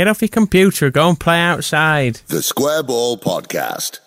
Get off your computer, go and play outside. The Square Ball Podcast.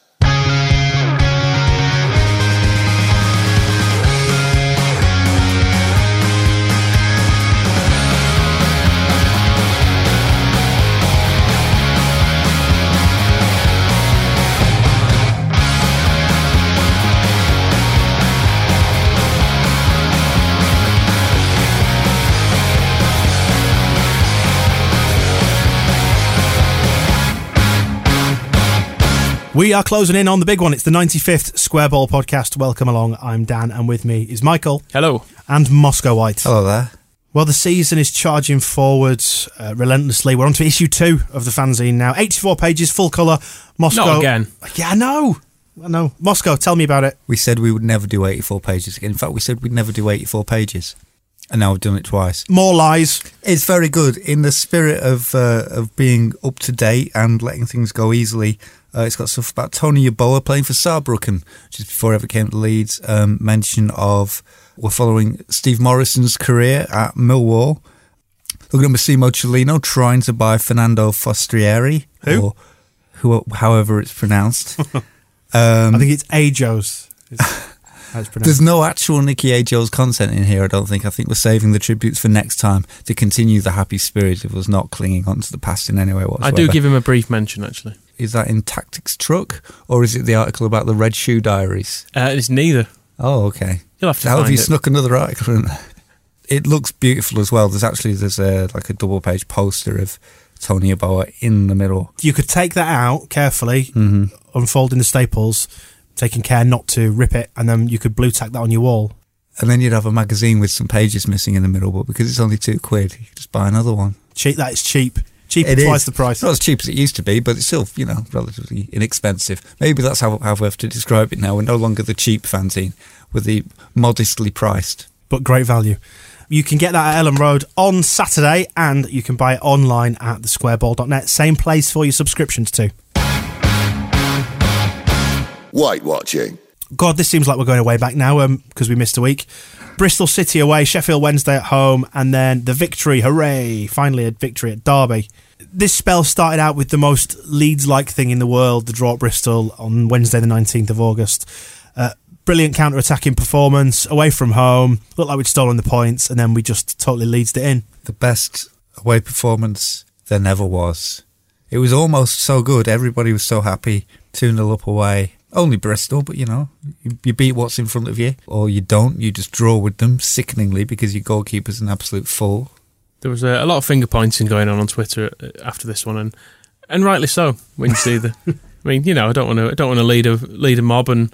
We are closing in on the big one. It's the 95th Square Ball podcast. Welcome along. I'm Dan, and with me is Michael Hello. and Moscow White. Hello there. Well, the season is charging forwards uh, relentlessly. We're on to issue two of the fanzine now. 84 pages, full colour. Moscow. Not again. Yeah, I know. I know. Moscow, tell me about it. We said we would never do 84 pages again. In fact, we said we'd never do 84 pages. And now we've done it twice. More lies. It's very good. In the spirit of uh, of being up to date and letting things go easily, uh, it's got stuff about Tony Yeboah playing for Saarbrücken, which is before he ever came to Leeds. Um, mention of we're following Steve Morison's career at Millwall. Looking at Massimo Cellino trying to buy Fernando Forestieri. Who? Or who, however it's pronounced. I think it's Ajos. is how it's pronounced. There's no actual Nicky Ajo's content in here, I don't think. I think we're saving the tributes for next time to continue the happy spirit of us not clinging onto the past in any way whatsoever. I do give him a brief mention, actually. Is that in Tactics Truck or is it the article about the Red Shoe Diaries? Uh, it's neither. Oh, okay. You'll have to How have you it. snuck another article in there? It looks beautiful as well. There's actually there's a like a double page poster of Tony Yeboah in the middle. you could take that out carefully, Mm-hmm. unfolding the staples, taking care not to rip it, and then you could blue tack that on your wall. And then you'd have a magazine with some pages missing in the middle, but because it's only two quid, you could just buy another one. Cheap. That is cheap. Cheap It twice is. the price. It's not as cheap as it used to be, but it's still, you know, relatively inexpensive. Maybe that's how, how we have to describe it now. We're no longer the cheap fanzine, we're the modestly priced. but great value. You can get that at Elland Road on Saturday, and you can buy it online at thesquareball.net. Same place for your subscriptions too. White watching. God, this seems like we're going way back now um, because we missed a week. Bristol City away, Sheffield Wednesday at home, and then the victory. Hooray! Finally, a victory at Derby. This spell started out with the most Leeds like thing in the world, the draw at Bristol on Wednesday, the 19th of August. Uh, brilliant counter attacking performance away from home. Looked like we'd stolen the points, and then we just totally leads it in. The best away performance there never was. It was almost so good. Everybody was so happy. 2 0 up away. Only Bristol, but you know, you, you beat what's in front of you, or you don't. You just draw with them sickeningly because your goalkeeper's an absolute fool. There was a, a lot of finger pointing going on on Twitter uh, after this one, and and rightly so. When you see the, I mean, you know, I don't want to, I don't want to lead a lead a mob and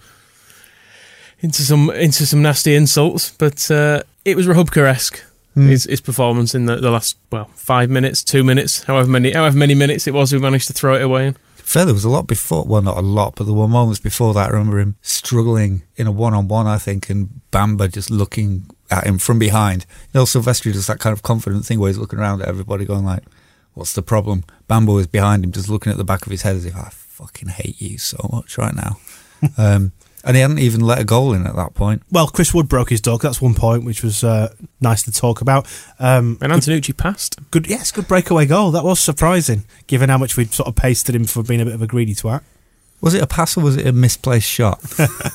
into some into some nasty insults, but uh, it was Rachubka esque. His, his performance in the, the last well five minutes, two minutes, however many however many minutes it was, we managed to throw it away. In. Fair, there was a lot before. Well, not a lot, but there were moments before that. I remember him struggling in a one-on-one, I think, and Bamba just looking at him from behind. You know, Silvestri does that kind of confident thing where he's looking around at everybody, going like, "What's the problem?" Bamba was behind him, just looking at the back of his head as if I fucking hate you so much right now. um, and he hadn't even let a goal in at that point. Well, Chris Wood broke his dog. That's one point, which was uh, nice to talk about. Um, And Antenucci passed. good, yes, good breakaway goal. That was surprising, given how much we'd sort of pasted him for being a bit of a greedy twat. Was it a pass or was it a misplaced shot?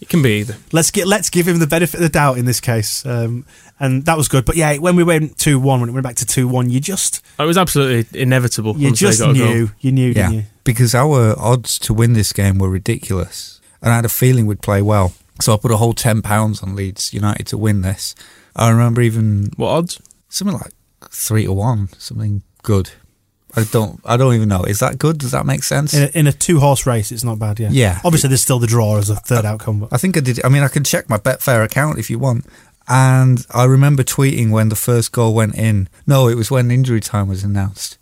It can be either. Let's get let's give him the benefit of the doubt in this case, um, and that was good. But yeah, when we went two one, when it went back to two one, you just It was absolutely inevitable. you just got a goal. knew, you knew, yeah, didn't you? because our odds to win this game were ridiculous, and I had a feeling we'd play well. So I put a whole ten pounds on Leeds United to win this. I remember even What odds? something like three to one, something good. I don't, I don't even know. Is that good? Does that make sense? In a, in a two horse race, it's not bad. Yeah. Yeah. Obviously, there's still the draw as a third outcome. But I think I did. I mean, I can check my Betfair account if you want. And I remember tweeting when the first goal went in. No, it was when injury time was announced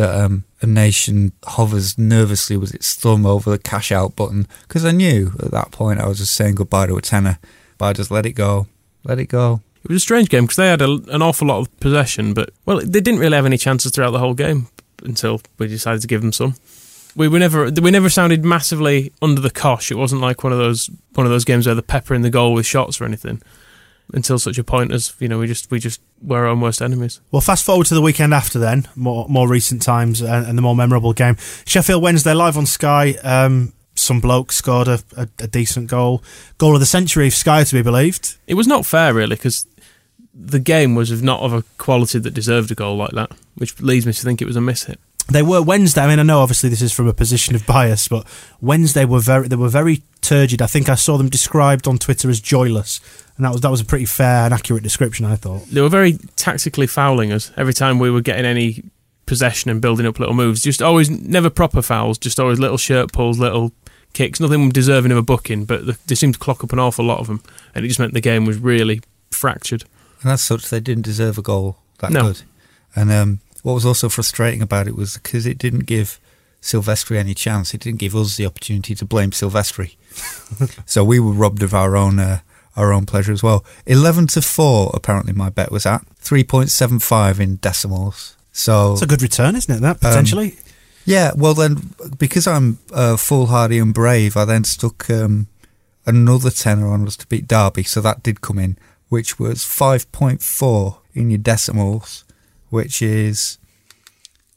that um, a nation hovers nervously with its thumb over the cash out button because I knew at that point I was just saying goodbye to a tenner, but I just let it go, let it go. It was a strange game because they had a, an awful lot of possession, but well, they didn't really have any chances throughout the whole game until we decided to give them some. We were never we never sounded massively under the cosh. It wasn't like one of those one of those games where the pepper in the goal with shots or anything. Until such a point as you know, we just we just were our own worst enemies. Well, fast forward to the weekend after then, more more recent times and, and the more memorable game. Sheffield Wednesday live on Sky. Um, some bloke scored a, a, a decent goal, goal of the century if Sky to be believed. It was not fair really because the game was of not of a quality that deserved a goal like that, which leads me to think it was a miss hit. They were Wednesday. I mean, I know obviously this is from a position of bias, but Wednesday were very they were very turgid. I think I saw them described on Twitter as joyless, and that was that was a pretty fair and accurate description. I thought. They were very tactically fouling us every time we were getting any possession and building up little moves. Just always never proper fouls, just always little shirt pulls, little kicks. Nothing deserving of a booking, but the, they seemed to clock up an awful lot of them, and it just meant the game was really fractured. And as such, they didn't deserve a goal that No. good. And um, what was also frustrating about it was because it didn't give Silvestri any chance. It didn't give us the opportunity to blame Silvestri. so we were robbed of our own uh, our own pleasure as well. Eleven to four, apparently my bet was at three point seven five in decimals. So It's a good return, isn't it? That potentially. yeah, well then, because I'm uh, foolhardy and brave, I then stuck um, another tenner on us to beat Derby, so that did come in, which was 5.4 in your decimals, which is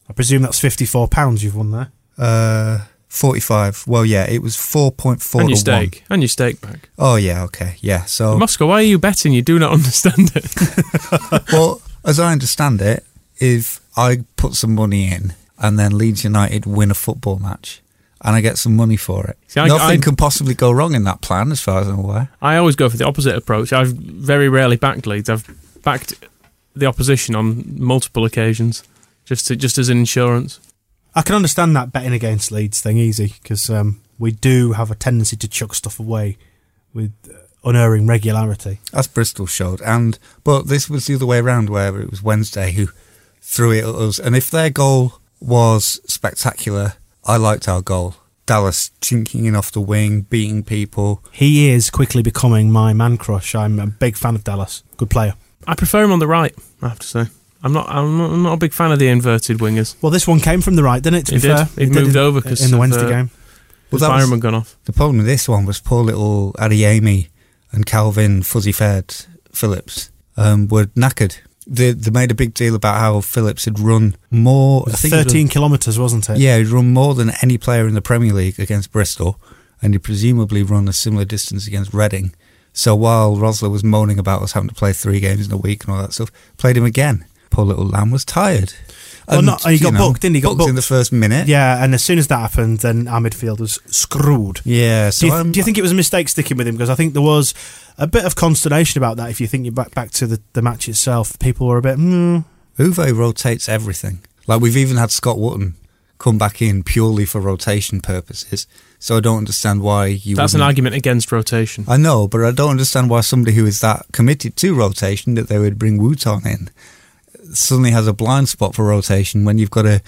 I presume that's fifty four pounds you've won there. uh, 45. Well, yeah, it was 4.4 and your 1. stake, and your stake back. Oh, yeah, okay, yeah. So, Moscow, why are you betting? You do not understand it. well, as I understand it, if I put some money in and then Leeds United win a football match and I get some money for it, See, I- nothing I- can possibly go wrong in that plan, as far as I'm aware. I always go for the opposite approach. I've very rarely backed Leeds. I've backed the opposition on multiple occasions, just to, just as an insurance. I can understand that betting against Leeds thing easy because um, we do have a tendency to chuck stuff away with uh, unerring regularity. As Bristol showed, and but this was the other way around, where it was Wednesday who threw it at us. And if their goal was spectacular, I liked our goal. Dallas chinking in off the wing, beating people. He is quickly becoming my man crush. I'm a big fan of Dallas. Good player. I prefer him on the right. I have to say, I'm not. I'm not, I'm not a big fan of the inverted wingers. Well, this one came from the right, didn't it? To It be did. fair, It did moved over over 'cause in the Wednesday uh, game. Well, Well, that Byram was- had gone off. The problem with this one was poor little Adeyemi and Kalvin Fuzzy Fed Phillips um, were knackered. They, they made a big deal about how Phillips had run more. I think he'd Thirteen kilometres, wasn't it? Yeah, he'd run more than any player in the Premier League against Bristol, and he'd presumably run a similar distance against Reading. So while Rosler was moaning about us having to play three games in a week and all that stuff, played him again. Poor little lamb was tired. Well, not- he got booked, didn't he? He got booked in the first minute. Yeah, and as soon as that happened, then our midfield was screwed. yeah. Do So you, do you think it was a mistake sticking with him? Because I think there was a bit of consternation about that. If you think you back back to the, the match itself, people were a bit. Hmm. Uwe rotates everything. Like we've even had Scott Wootton come back in purely for rotation purposes. So I don't understand why you. That's an wouldn't- argument against rotation. I know, but I don't understand why somebody who is that committed to rotation that they would bring Wootton in suddenly has a blind spot for rotation when you've got a,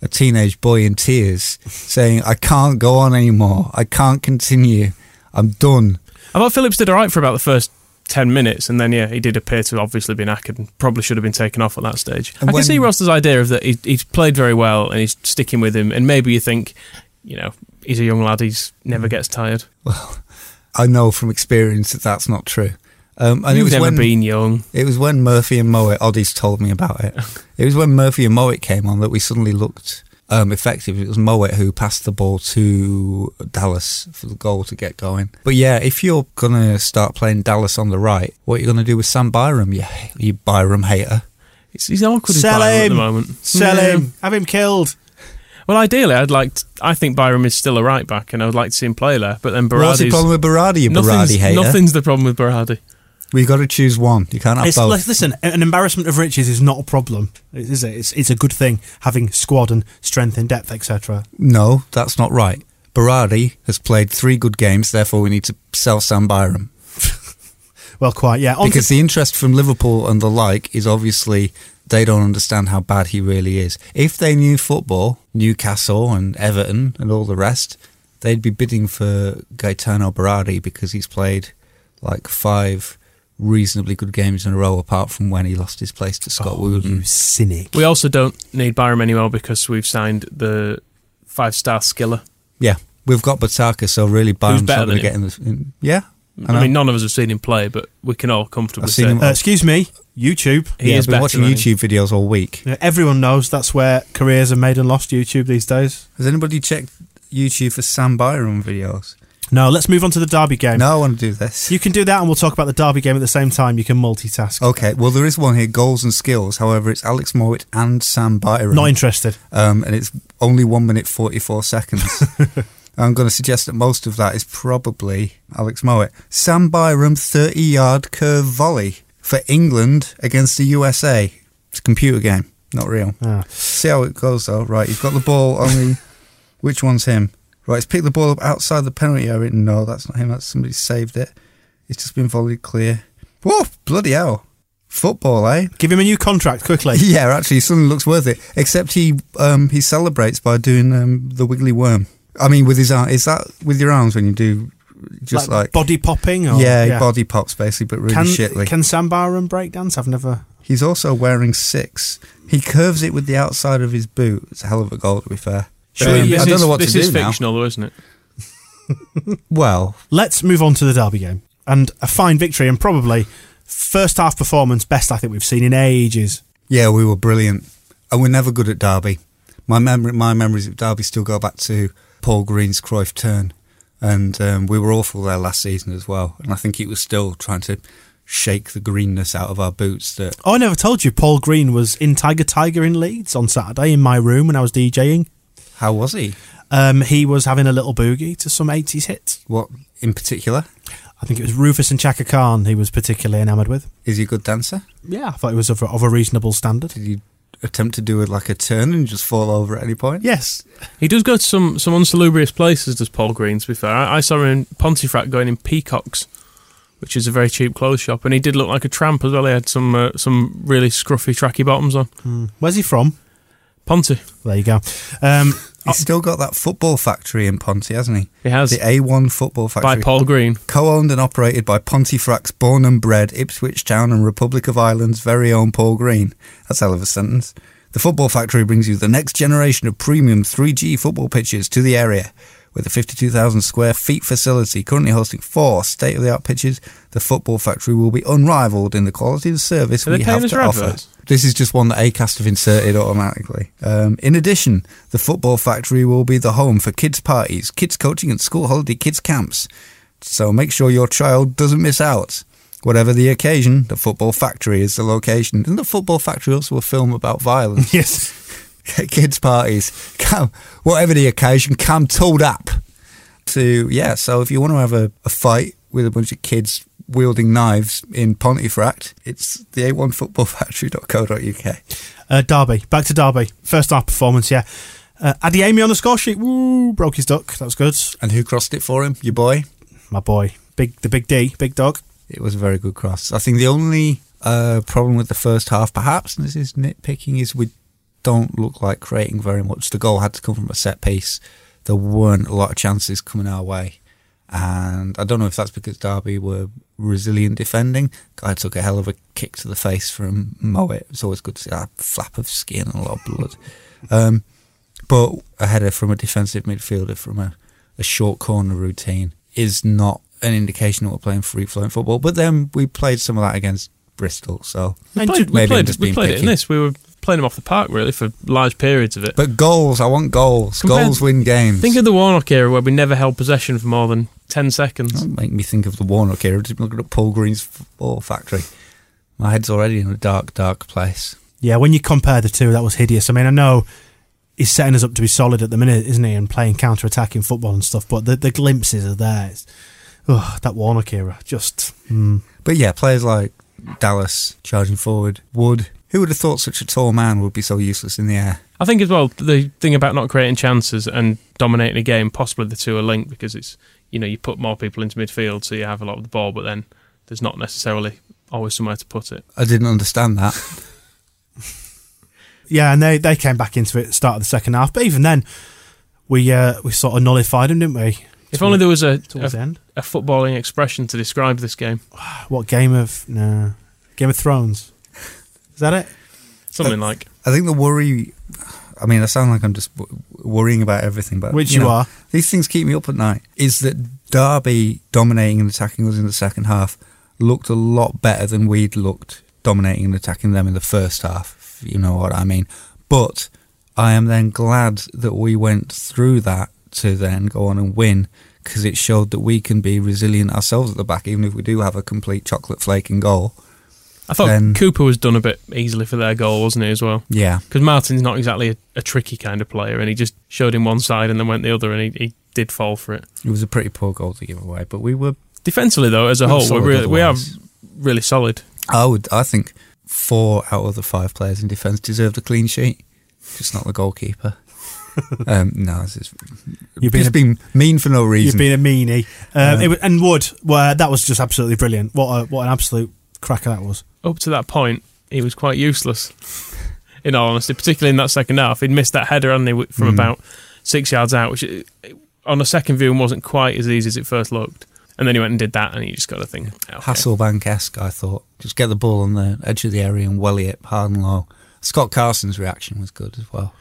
a teenage boy in tears saying, "I can't go on anymore. I can't continue. I'm done." I thought Phillips did all right for about the first 10 minutes, and then, yeah, he did appear to obviously been knackered and probably should have been taken off at that stage. And I can see Ross's idea of that he, he's played very well and he's sticking with him, and maybe you think, you know, he's a young lad, he's never hmm. gets tired. Well, I know from experience that that's not true. Um, and it You've was never when, been young. It was when Murphy and Mowat, Oddie's told me about it. It was when Murphy and Mowat came on that we suddenly looked um, effective. It was Mowat who passed the ball to Dallas for the goal to get going. But yeah, if you're going to start playing Dallas on the right, what are you going to do with Sam Byram, you, you Byram hater? He's, he's awkward as Sell Byram at the moment. Sell Yeah. him. Have him killed. Well, ideally, I'd like. To, I think Byram is still a right back, and I would like to see him play there. But then What's the problem with Berardi, you nothing's, hater? nothing's the problem with Berardi. We've got to choose one. You can't have It's, both. listen, an embarrassment of riches is not a problem, is it? It's, it's a good thing having squad and strength in depth, etc. No, that's not right. Berardi has played three good games, therefore we need to sell Sam Byram. Well, quite, yeah. On to- Because the interest from Liverpool and the like is obviously they don't understand how bad he really is. If they knew football, Newcastle and Everton and all the rest, they'd be bidding for Gaetano Berardi because he's played like five reasonably good games in a row apart from when he lost his place to Scott oh, you Wooden. cynic. We also don't need Byram anymore because we've signed the five-star skiller. Yeah, we've got Botaka, so really Byram's better not going to than get in the. In, yeah, I, know. mean, none of us have seen him play, but we can all comfortably I've seen say him- Uh, excuse me, YouTube. he yeah, is I've been watching. YouTube videos all week. Yeah, everyone knows that's where careers are made and lost. YouTube these days. Has anybody checked YouTube for Sam Byram videos? No, let's move on to the Derby game. No, I want to do this. You can do that, and we'll talk about the Derby game at the same time. You can multitask. Okay, well, there is one here goals and skills. However, it's Alex Mowat and Sam Byram. Not interested. um, and it's only one minute 44 seconds. I'm going to suggest that most of that is probably Alex Mowat. Sam Byram, 30 yard curve volley for England against the USA. It's a computer game, not real. Ah. See how it goes, though. Right, you've got the ball only. Which one's him? Right, he's picked the ball up outside the penalty area. No, that's not him. That's somebody saved it. It's just been volleyed clear. Whoa, bloody hell. Football, eh? Give him a new contract quickly. Yeah, actually, suddenly looks worth it. Except he um, he celebrates by doing um, the wiggly worm. I mean, with his arm. Is that with your arms when you do just like, body popping. Or, yeah, he body pops basically, but really Can shitly. can Sam Byram break dance? I've never. He's also wearing six. He curves it with the outside of his boot. It's a hell of a goal, to be fair. Sure, Um, I don't is- know what this to is do now. fictional, though, isn't it? Well, Let's move on to the Derby game and a fine victory and probably first half performance best I think we've seen in ages. yeah, we were brilliant, and we're never good at Derby. My memory, my memories of Derby still go back to Paul Green's Cruyff turn, and um, we were awful there last season as well. And I think he was still trying to shake the greenness out of our boots. That Oh, I never told you Paul Green was in Tiger Tiger in Leeds on Saturday in my room when I was DJing. How was he? Um, he was having a little boogie to some 80s hits. What in particular? I think it was Rufus and Chaka Khan he was particularly enamoured with. Is he a good dancer? Yeah, I thought he was of a, of a reasonable standard. Did you attempt to do it like a turn and just fall over at any point? Yes. He does go to some, some unsalubrious places, does Paul Green, to be fair. I, I saw him in Pontefract going in Peacocks, which is a very cheap clothes shop, and he did look like a tramp as well. He had some uh, some really scruffy tracky bottoms on. Where's he from? Ponty. There you go. Um, He's oh. still got that football factory in Ponty, hasn't he? He has. The A1 football factory. By. Paul Green. Co-owned and operated by Pontefract's born and bred Ipswich Town and Republic of Ireland's very own Paul Green. That's a hell of a sentence. The football factory brings you the next generation of premium 3G football pitches to the area. With a 52,000 square feet facility currently hosting four state-of-the-art pitches, the football factory will be unrivaled in the quality of service Are we have to offer. adverts? This is just one that Acast have inserted automatically. Um, in addition, the Football Factory will be the home for kids' parties, kids' coaching, and school holiday kids' camps. So make sure your child doesn't miss out. Whatever the occasion, the Football Factory is the location. Isn't the Football Factory also a film about violence? yes. kids' parties, Come, whatever the occasion, come told up. To yeah, so if you want to have a, a fight with a bunch of kids wielding knives in Pontefract, it's the a1footballfactory.co.uk. Uh, Derby. Back to Derby. First half performance, yeah. Uh, Adeyemi on the score sheet. Woo, broke his duck. That was good. And who crossed it for him? Your boy. My boy. Big, the big D, big dog. It was a very good cross. I think the only uh, problem with the first half, perhaps, and this is nitpicking, is we don't look like creating very much. The goal had to come from a set piece. There weren't a lot of chances coming our way. And I don't know if that's because Derby were resilient defending. Guy took a hell of a kick to the face from Mowat. It's always good to see that flap of skin and a lot of blood. Um, but a header from a defensive midfielder from a, a short corner routine is not an indication that we're playing free flowing football. But then we played some of that against Bristol, so We played, we maybe I'm played, we played it in this. We were playing him off the park, really, for large periods of it. But goals, I want goals. Compared- goals win games. Think of the Warnock era where we never held possession for more than 10 seconds. Don't make me think of the Warnock era. Just looking at Paul Green's football factory. My head's already in a dark, dark place. Yeah, when you compare the two, that was hideous. I mean, I know he's setting us up to be solid at the minute, isn't he? And playing counter attacking football and stuff. But the, the glimpses are there. It's, oh, that Warnock era, just. Mm. But yeah, players like Dallas charging forward, Wood. Who would have thought such a tall man would be so useless in the air? I think as well the thing about not creating chances and dominating a game, possibly the two are linked because it's you know you put more people into midfield, so you have a lot of the ball, but then there's not necessarily always somewhere to put it. I didn't understand that. Yeah, and they, they came back into it at the start of the second half. But even then, we uh, we sort of nullified them, didn't we? If only there was a, towards the a, end. a footballing expression to describe this game, What game of no Game of Thrones? Is that it? something uh, like I think the worry. I mean, I sound like I'm just w- worrying about everything, but Which you know, are. These things keep me up at night. Is that Derby dominating and attacking us in the second half looked a lot better than we'd looked dominating and attacking them in the first half. If you know what I mean. But I am then glad that we went through that to then go on and win because it showed that we can be resilient ourselves at the back, even if we do have a complete chocolate flake flaking goal. I thought Then- Cooper was done a bit easily for their goal, wasn't he as well? Yeah, Because Martin's not exactly a, a tricky kind of player, and he just showed him one side and then went the other, and he, he did fall for it. it was a pretty poor goal to give away, but we were Defensively, though, as a whole, we're really, we are really solid. I would. I think four out of the five players in defence deserved a clean sheet. Just not the goalkeeper. um, no, it's just, You've been a- been mean for no reason. You've been a meanie. Um, Um, it was, and Wood, well, that was just absolutely brilliant. What a, what an absolute cracker that was. Up to that point, he was quite useless. In all honesty, particularly in that second half, he'd missed that header, hadn't he, from Mm. about six yards out, which uh, on a second view wasn't quite as easy as it first looked. And then he went and did that, and he just got a thing. okay. Hasselbaink esque, I thought. Just get the ball on the edge of the area and welly it hard and low. Scott Carson's reaction was good as well.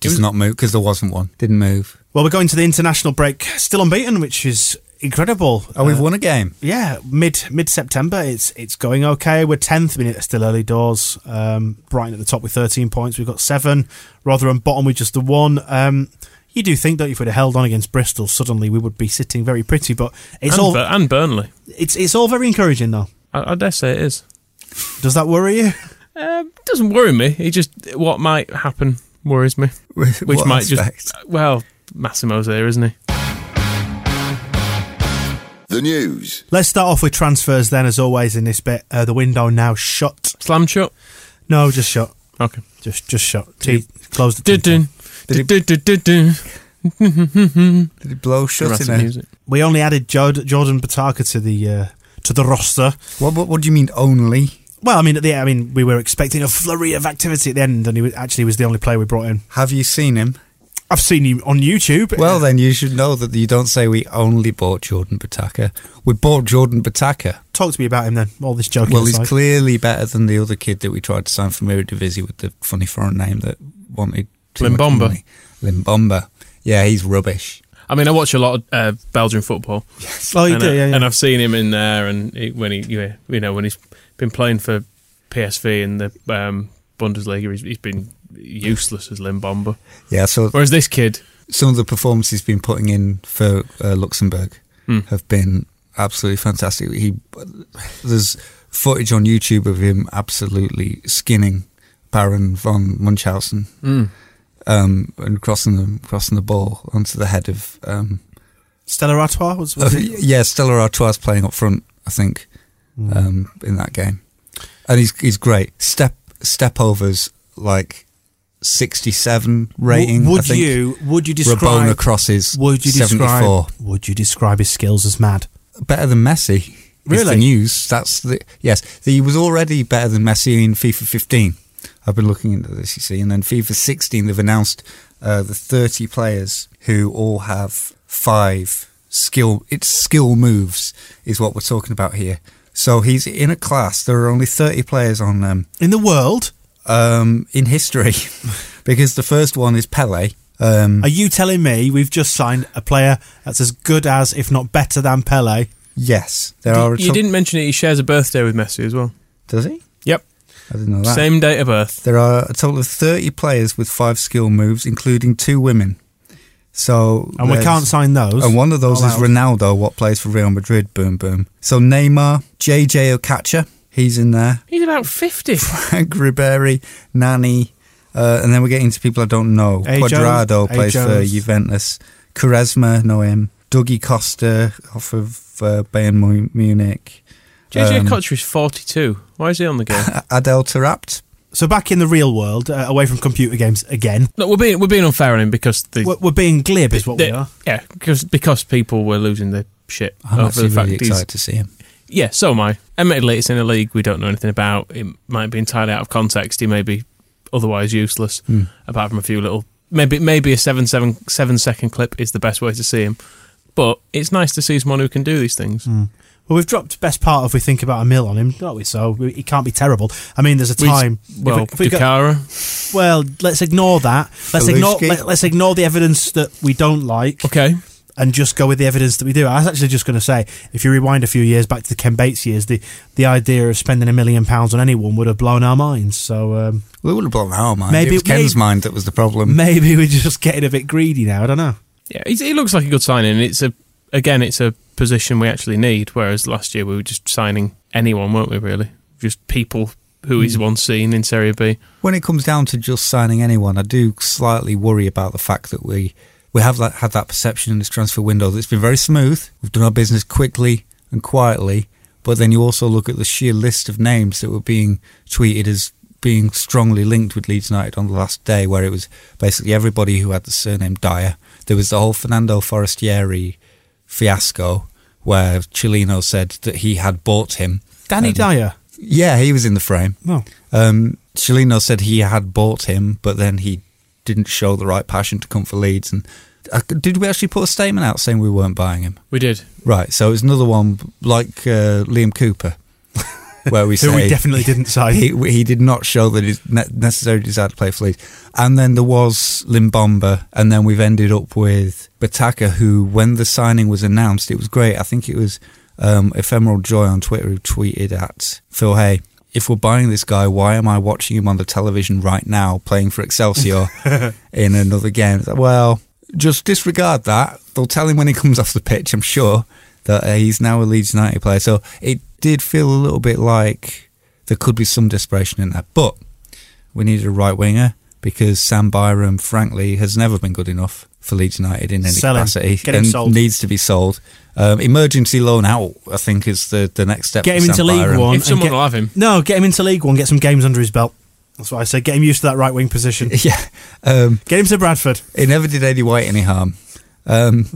Just was- not move because there wasn't one. Didn't move. Well, we're going to the international break, still unbeaten, which is incredible. Oh, we've Uh, won a game. Yeah, mid mid September, it's it's going okay. We're tenth. I mean, it's still early doors. Um, Brighton at the top with thirteen points. We've got seven. Rotherham bottom with just the one. Um, you do think that if we'd have held on against Bristol, suddenly we would be sitting very pretty. But it's and, all Bur- and Burnley. it's it's all very encouraging, though. I, I dare say it is. Does that worry you? Um, doesn't worry me. It just what might happen worries me. Which What might aspect? just well, Massimo's there, isn't he? The news. Let's start off with transfers then, as always in this bit. Uh, the window now shut. Slam shut. No, just shut. Okay. Just just shut. T- close the Dun, tea dun, Did it blow shut in there? music. We only added Jod- Jordan Botaka to the uh, to the roster. What, what, what do you mean only? Well, I mean, at the I mean, we were expecting a flurry of activity at the end, and he was, actually was the only player we brought in. Have you seen him? I've seen him on YouTube. Well, then you should know that you don't say we only bought Jordan Botaka. We bought Jordan Botaka. talk to me about him then. All this joking Well, he's clearly better than the other kid that we tried to sign from Eredivisie with the funny foreign name that wanted too much Limbombe. money. Limbombe. Yeah, he's rubbish. I mean, I watch a lot of uh, Belgian football. Yes, oh, you and, do, I, yeah, yeah. and I've seen him in there, and he, when he, you know, when he's been playing for PSV in the um, Bundesliga, he's, he's been useless as Limbombe. Yeah, so Whereas this kid, some of the performances he's been putting in for uh, Luxembourg Hmm. have been absolutely fantastic. He there's footage on YouTube of him absolutely skinning Baron von Munchausen mm, um, and crossing the crossing the ball onto the head of um, Stella Artois was, was Uh, yeah, Stella Artois playing up front, I think, Hmm. um, in that game, and he's he's great. Step step overs like sixty seven rating. W- I Would you would you describe Rabona crosses would you describe four. would you describe his skills as mad? Better than Messi. Really? the news. That's the yes. He was already better than Messi in FIFA 15. I've been looking into this, you see, and then FIFA 16 they've announced uh, the 30 players who all have five skill. It's skill moves is what we're talking about here. So he's in a class. There are only 30 players on um, In the world, um, in history because the first one is Pele. Um, are you telling me we've just signed a player that's as good as, if not better than Pele? yes, there are. a you didn't mention it. He shares a birthday with Messi as well. Does he? Yep, I didn't know that. same date of birth. There are a total of 30 players with five skill moves, including two women. So And we can't sign those. And one of those is Ronaldo, what plays for Real Madrid. Boom, boom. So Neymar, JJ Okocha, he's in there. He's about fifty. Frank Ribery, Nani, Uh, and then we're getting to people I don't know. A. Cuadrado Jones- plays for Jones. Juventus. Quaresma, know him. Dougie Costa off of uh, Bayern Munich. JJ Um, Kocher is 42. Why is he on the game? Adel Taarabt. So back in the real world, uh, away from computer games again. no, we're being we're being unfair on him because the, We're, we're being glib, is what we are. yeah because because people were losing their shit I'm over actually the fact really excited to see him. Yeah. So am I. Admittedly, it's in a league we don't know anything about. It might be entirely out of context. He may be otherwise useless, Hmm. apart from a few little maybe maybe a seven seven seven second clip is the best way to see him. But it's nice to see someone who can do these things. Well, we've dropped best part if we think about a mill on him, don't we? So we- he can't be terrible. I mean, there's a time. if Well, we- we well, let's ignore that. Let's ignore. Let, let's ignore the evidence that we don't like, okay. And just go with the evidence that we do. I was actually just going to say, if you rewind a few years back to the Ken Bates years, the the idea of spending a million pounds on anyone would have blown our minds. So um, Well, it would have blown our mind. Maybe- it was Ken's maybe- mind that was the problem. maybe we're just getting a bit greedy now. I don't know. Yeah, he's, he looks like a good signing. It's a again, it's a position we actually need. Whereas last year we were just signing anyone, weren't we? Really, just people who he's once seen in Serie B. When it comes down to just signing anyone, I do slightly worry about the fact that we we have that, had that perception in this transfer window that it's been very smooth. We've done our business quickly and quietly, but then you also look at the sheer list of names that were being tweeted as being strongly linked with Leeds United on the last day, where it was basically everybody who had the surname Dyer. There was the whole Fernando Forestieri fiasco, where Cellino said that he had bought him. Danny Um, Dyer. Yeah, he was in the frame. No. Um, Cellino said he had bought him, but then he didn't show the right passion to come for Leeds. And uh, did we actually put a statement out saying we weren't buying him? We did. Right. So it's another one like uh, Liam Cooper, where we Who say we definitely didn't sign. he he did not show that ne- necessary desire to play for Leeds. And then there was Limbombe, and then we've ended up with Botaka, who, when the signing was announced, it was great. I think it was um, Ephemeral Joy on Twitter who tweeted at Phil Hay. If we're buying this guy, why am I watching him on the television right now playing for Excelsior in another game? Well, just disregard that. They'll tell him when he comes off the pitch, I'm sure, that uh, he's now a Leeds United player. So it did feel a little bit like there could be some desperation in that. But we needed a right winger because Sam Byram, frankly, has never been good enough for Leeds United in any Sell capacity and sold. needs to be sold. Um, emergency loan out, I think, is the, the next step. Get him into Sam League Byram. One. If someone and get- will have him. No, get him into League One. Get some games under his belt. That's what I say. Get him used to that right wing position. Yeah, um, Get him to Bradford. it never did Eddie White any harm. Um,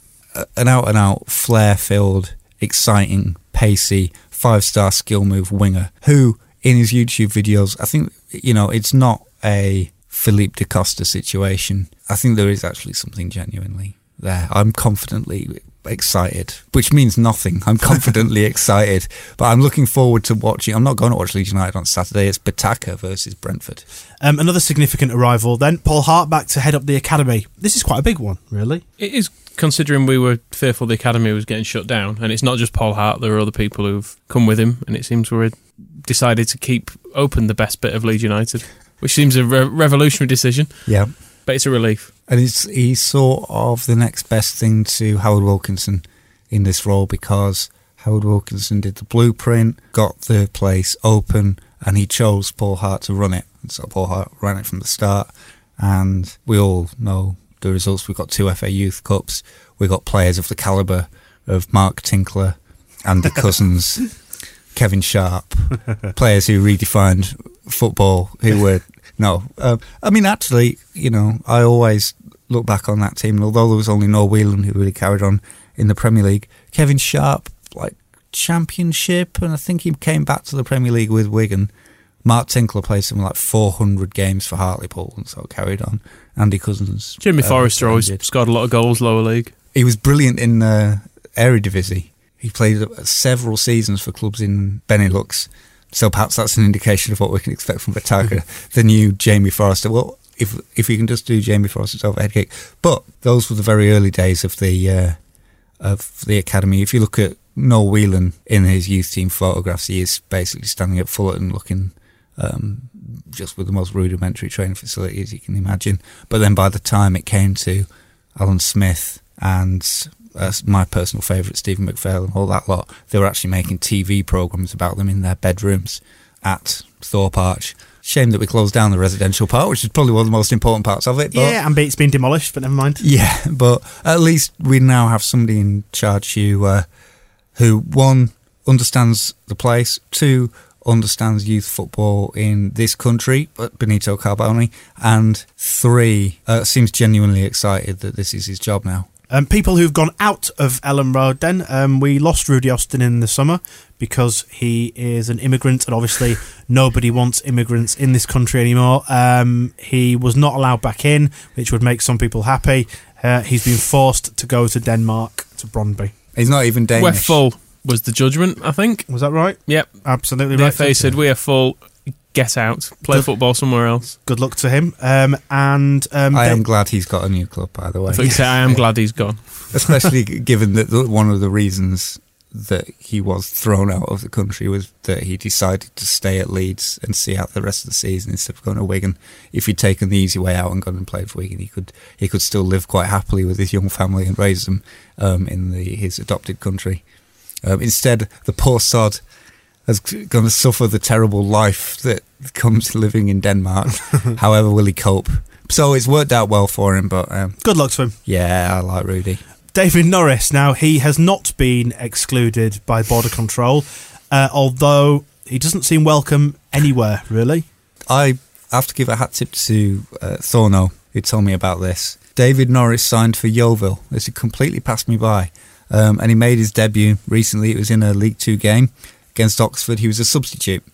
an out and out, flair filled, exciting, pacey, five star skill move winger who, in his YouTube videos, I think, you know, it's not a Philippe de Costa situation. I think there is actually something genuinely there. I'm confidently excited, which means nothing. I'm confidently excited, but I'm looking forward to watching. I'm not going to watch Leeds United on Saturday. It's Botaka versus Brentford. Um, another significant arrival then. Paul Hart back to head up the academy. This is quite a big one, really. It is considering we were fearful the academy was getting shut down, and it's not just Paul Hart. There are other people who've come with him, and it seems we're decided to keep open the best bit of Leeds United, which seems a re- revolutionary decision, Yeah. but it's a relief. And he's, he's sort of the next best thing to Howard Wilkinson in this role because Howard Wilkinson did the blueprint, got the place open, and he chose Paul Hart to run it. And so Paul Hart ran it from the start. And we all know the results. We've got two FA Youth Cups. We've got players of the calibre of Mark Tinkler, Andy Couzens, Kevin Sharp, players who redefined football, who were no. Um, I mean, actually, you know, I always look back on that team, and although there was only Noel Whelan who really carried on in the Premier League, Kevin Sharp, like championship, and I think he came back to the Premier League with Wigan. Mark Tinkler played something like 400 games for Hartlepool, and so carried on. Andy Couzens. Jimmy uh, Forrester always scored a lot of goals lower league. He was brilliant in the uh, Eredivisie. He played several seasons for clubs in Benelux. So perhaps that's an indication of what we can expect from Botaka, the new Jamie Forrester. Well, if if you can just do Jamie Forrester's overhead kick, but those were the very early days of the uh, of the academy. If you look at Noel Whelan in his youth team photographs, he is basically standing at Fullerton looking um, just with the most rudimentary training facilities you can imagine. But then by the time it came to Alan Smith and uh, my personal favourite, Stephen McPhail, and all that lot, they were actually making TV programmes about them in their bedrooms at Thorpe Arch. Shame that we closed down the residential part, which is probably one of the most important parts of it. But yeah, and it's been demolished, but never mind. Yeah, but at least we now have somebody in charge who, uh, who one understands the place, two understands youth football in this country, but Benito Carbone, and three uh, seems genuinely excited that this is his job now. Um, people who've gone out of Elland Road, then um, we lost Rudy Austin in the summer because he is an immigrant, and obviously nobody wants immigrants in this country anymore. Um, he was not allowed back in, which would make some people happy. Uh, he's been forced to go to Denmark to Brondby. He's not even Danish. We're full was the judgment, I think. Was that right? Yep. Absolutely The right. FA said we are full. Get out. Play Good. football somewhere else. Good luck to him. Um, and um, I they- am glad he's got a new club, by the way. I thought you said I am glad he's gone. Especially given that the- one of the reasons that he was thrown out of the country was that he decided to stay at Leeds and see out the rest of the season instead of going to Wigan. If he'd taken the easy way out and gone and played for Wigan, he could he could still live quite happily with his young family and raise them um, in the, his adopted country. Um, instead, the poor sod has going to suffer the terrible life that comes living in Denmark. However, will he cope? So it's worked out well for him, but um, good luck to him. yeah, I like Rudy. David Norris. Now, he has not been excluded by border control, uh, although he doesn't seem welcome anywhere, really. I have to give a hat tip to uh, Thorno, who told me about this. David Norris signed for Yeovil. This had completely passed me by. Um, and he made his debut recently. It was in a League Two game against Oxford. He was a substitute,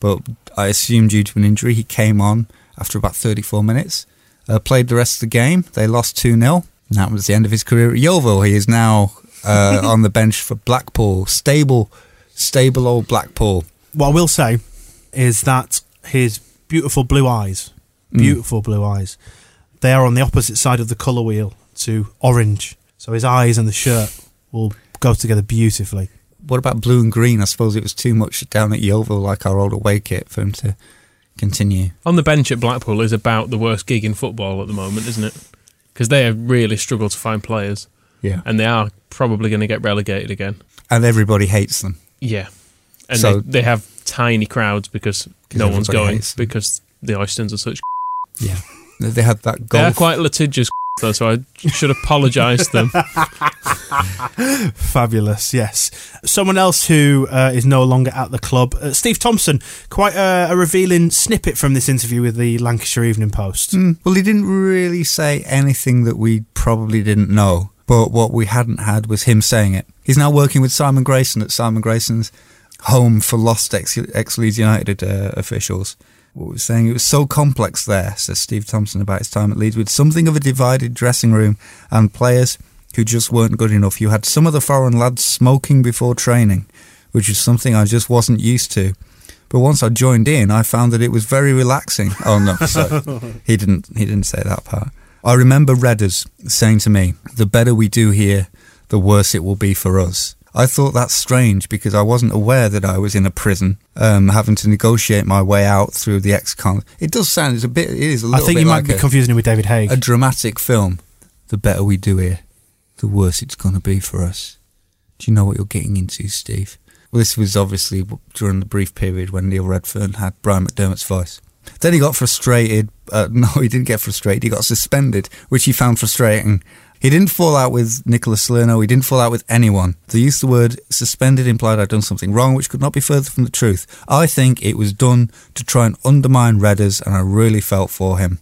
but I assume due to an injury, he came on after about 34 minutes. Uh, played the rest of the game. They lost 2 0. And that was the end of his career at Yeovil. He is now uh, on the bench for Blackpool. Stable, stable old Blackpool. What I will say is that his beautiful blue eyes, beautiful blue eyes, they are on the opposite side of the colour wheel to orange. So his eyes and the shirt will go together beautifully. What about blue and green? I suppose it was too much down at Yeovil, like our old away kit, for him to continue. On the bench at Blackpool is about the worst gig in football at the moment, isn't it? Because they have really struggled to find players, Yeah, and they are probably going to get relegated again. and everybody hates them. Yeah, and So- they, they have tiny crowds because no one's going because the Oystons are such. Yeah, they had that They are quite litigious though, so I should apologise to them. Fabulous, yes. Someone else who uh, is no longer at the club, uh, Steve Thompson. Quite a, a revealing snippet from this interview with the Lancashire Evening Post. Mm, well, he didn't really say anything that we probably didn't know, but what we hadn't had was him saying it. He's now working with Simon Grayson at Simon Grayson's home for lost ex Leeds United uh, officials. What was saying it was so complex there, says Steve Thompson about his time at Leeds, with something of a divided dressing room and players who just weren't good enough. You had some of the foreign lads smoking before training, which is something I just wasn't used to. But once I joined in, I found that it was very relaxing. Oh no, sorry. he didn't. He didn't say that part. I remember Redders saying to me, "The better we do here, the worse it will be for us." I thought that's strange because I wasn't aware that I was in a prison, um, having to negotiate my way out through the ex-con. It does sound it's a bit. It is a little I think bit you like might be a, confusing it with David Haigh. a dramatic film. The better we do here, the worse it's going to be for us. Do you know what you're getting into, Steve? Well, this was obviously during the brief period when Neil Redfearn had Brian McDermott's voice. Then he got frustrated. Uh, no, he didn't get frustrated. He got suspended, which he found frustrating. He didn't fall out with Nicholas Salerno. He didn't fall out with anyone. The use of the word suspended implied I'd done something wrong, which could not be further from the truth. I think it was done to try and undermine Redders, and I really felt for him.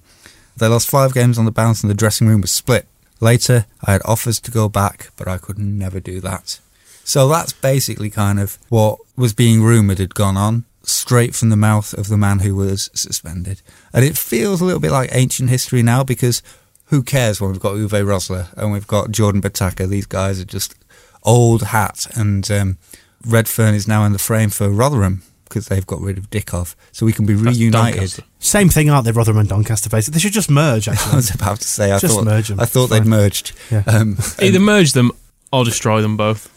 They lost five games on the bounce and the dressing room was split. Later, I had offers to go back, but I could never do that. So that's basically kind of what was being rumoured had gone on, straight from the mouth of the man who was suspended. And it feels a little bit like ancient history now because who cares when we've got Uwe Rosler and we've got Jordan Botaka? These guys are just old hat. And um, Redfearn is now in the frame for Rotherham because they've got rid of Dickov. So we can be That's reunited. Same thing, aren't they, Rotherham and Doncaster? Basically, they should just merge. Actually, I was about to say, I Just thought, merge 'em. I thought they'd merged. Yeah. Um, Either merge them or destroy them both.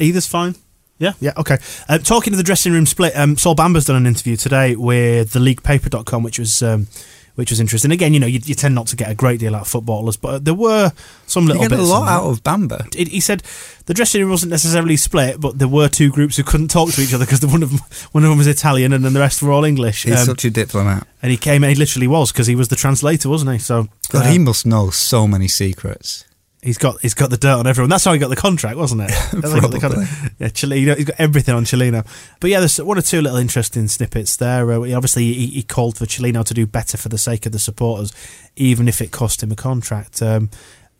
Either's fine. Yeah, yeah, okay. Uh, talking to the dressing room split, um, Sol Bamba's done an interview today with the leaguepaper.com, which was um, which was interesting. Again, you know, you, you tend not to get a great deal out of footballers, but there were some You little get bits. a lot out of Bamba. It, he said the dressing room wasn't necessarily split, but there were two groups who couldn't talk to each other because one of them, one of them was Italian and then the rest were all English. He's Um, such a diplomat. and he came, and he literally was because he was the translator, wasn't he? So God, uh, he must know so many secrets. He's got he's got the dirt on everyone. That's how he got the contract, wasn't it? That's how he Probably. contract. Yeah, Cellino. He's got everything on Cellino. But yeah, there's one or two little interesting snippets there. Uh, obviously, he, he called for Cellino to do better for the sake of the supporters, even if it cost him a contract. Um,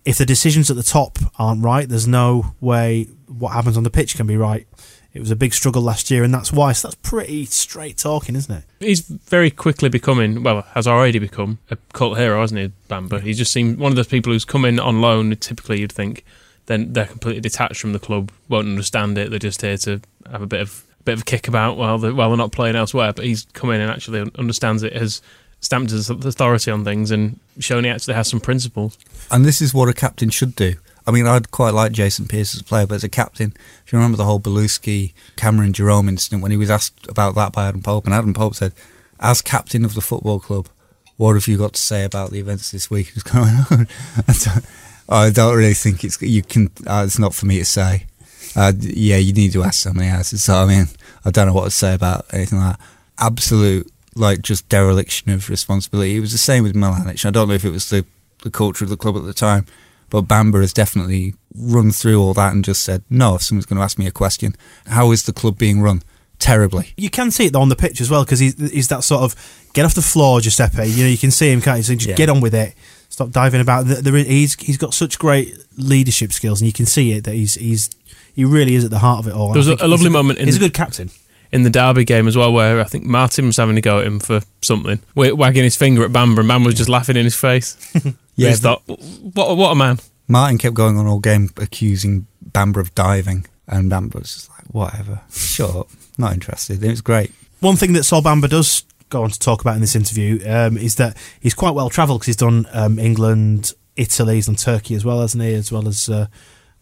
if the decisions at the top aren't right, there's no way what happens on the pitch can be right. It was a big struggle last year, and that's why. So that's pretty straight talking, isn't it? He's very quickly becoming, well, has already become a cult hero, hasn't he, Bamba? He just seemed one of those people who's come in on loan. Typically, you'd think then they're completely detached from the club, won't understand it. They're just here to have a bit of a bit of a kick about while they're, while they're not playing elsewhere. But he's come in and actually understands it, has stamped his authority on things, and shown he actually has some principles. And this is what a captain should do. I mean, I'd quite like Jason Pearce as a player, but as a captain, if you remember the whole Bellusci Cameron Jerome incident when he was asked about that by Adam Pope, and Adam Pope said, as captain of the football club, what have you got to say about the events this week that's going on? I don't- really think it's you can. Uh, it's not for me to say. Uh, yeah, you need to ask somebody else. So I mean, I don't know what to say about anything like that. Absolute, like just dereliction of responsibility. It was the same with Milanic. I don't know if it was the the culture of the club at the time, but Bamba has definitely run through all that and just said, no, if someone's going to ask me a question, how is the club being run? Terribly. You can see it though on the pitch as well because he's, he's that sort of get off the floor, Giuseppe. You know, you can see him, can't you? So just Yeah. get on with it. Stop diving about. There- there is- he's he's got such great leadership skills, and you can see it that he's he's he really is at the heart of it all. There was I a- think a lovely moment in he's a good captain. in the Derby game as well, where I think Martin was having to go at him for something, wagging his finger at Bamba, and Bamba was just laughing in his face. Yeah, yeah, thought, what, what a man. Martin kept going on all game accusing Bamba of diving, and Bamba was just like, whatever, shut up, not interested. It was great. One thing that Sol Bamba does go on to talk about in this interview um, is that he's quite well travelled because he's done um, England, Italy, he's done Turkey as well, hasn't he? As well as uh, a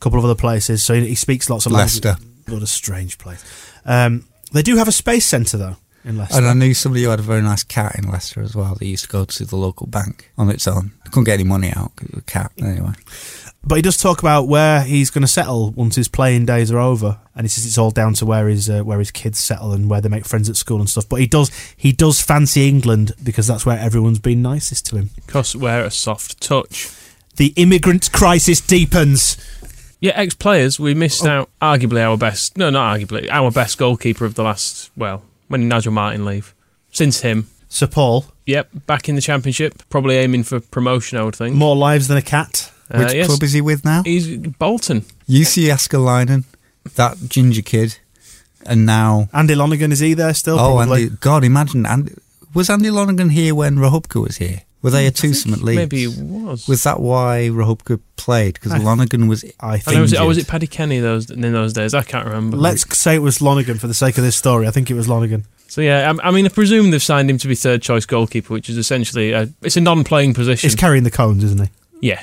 couple of other places. So he, he speaks lots of Leicester. languages. What a strange place. Um, they do have a space centre though in Leicester. And I knew somebody who had a very nice cat in Leicester as well. They used to go to the local bank on its own. They couldn't get any money out because it was a cat. Anyway, But he does talk about where he's going to settle once his playing days are over, and he says it's all down to where his uh, where his kids settle and where they make friends at school and stuff. But he does he does fancy England because that's where everyone's been nicest to him. Because we're a soft touch. The immigrant crisis deepens. Yeah, ex players, we missed out arguably our best, no, not arguably, our best goalkeeper of the last, well, when did Nigel Martyn leave? Since him. Sir Paul, Yep, back in the Championship, probably aiming for promotion, I would think. more lives than a cat. Uh, which yes. club is he with now? He's Bolton. Jussi Jääskeläinen, that ginger kid, and now Andy Lonergan is he there still? oh, probably? Andy, God, imagine Andy, was Andy Lonergan here when Rachubka was here? Were they a twosome at least? Maybe it was. Was that why Rachubka played? Because I- Lonergan was I I think. know, was it, or oh, was it Paddy Kenny those in those days? I can't remember. Let's say it was Lonergan for the sake of this story. I think it was Lonergan. So yeah, I, I mean, I presume they've signed him to be third choice goalkeeper, which is essentially a, it's a non-playing position. He's carrying the cones, isn't he? yeah,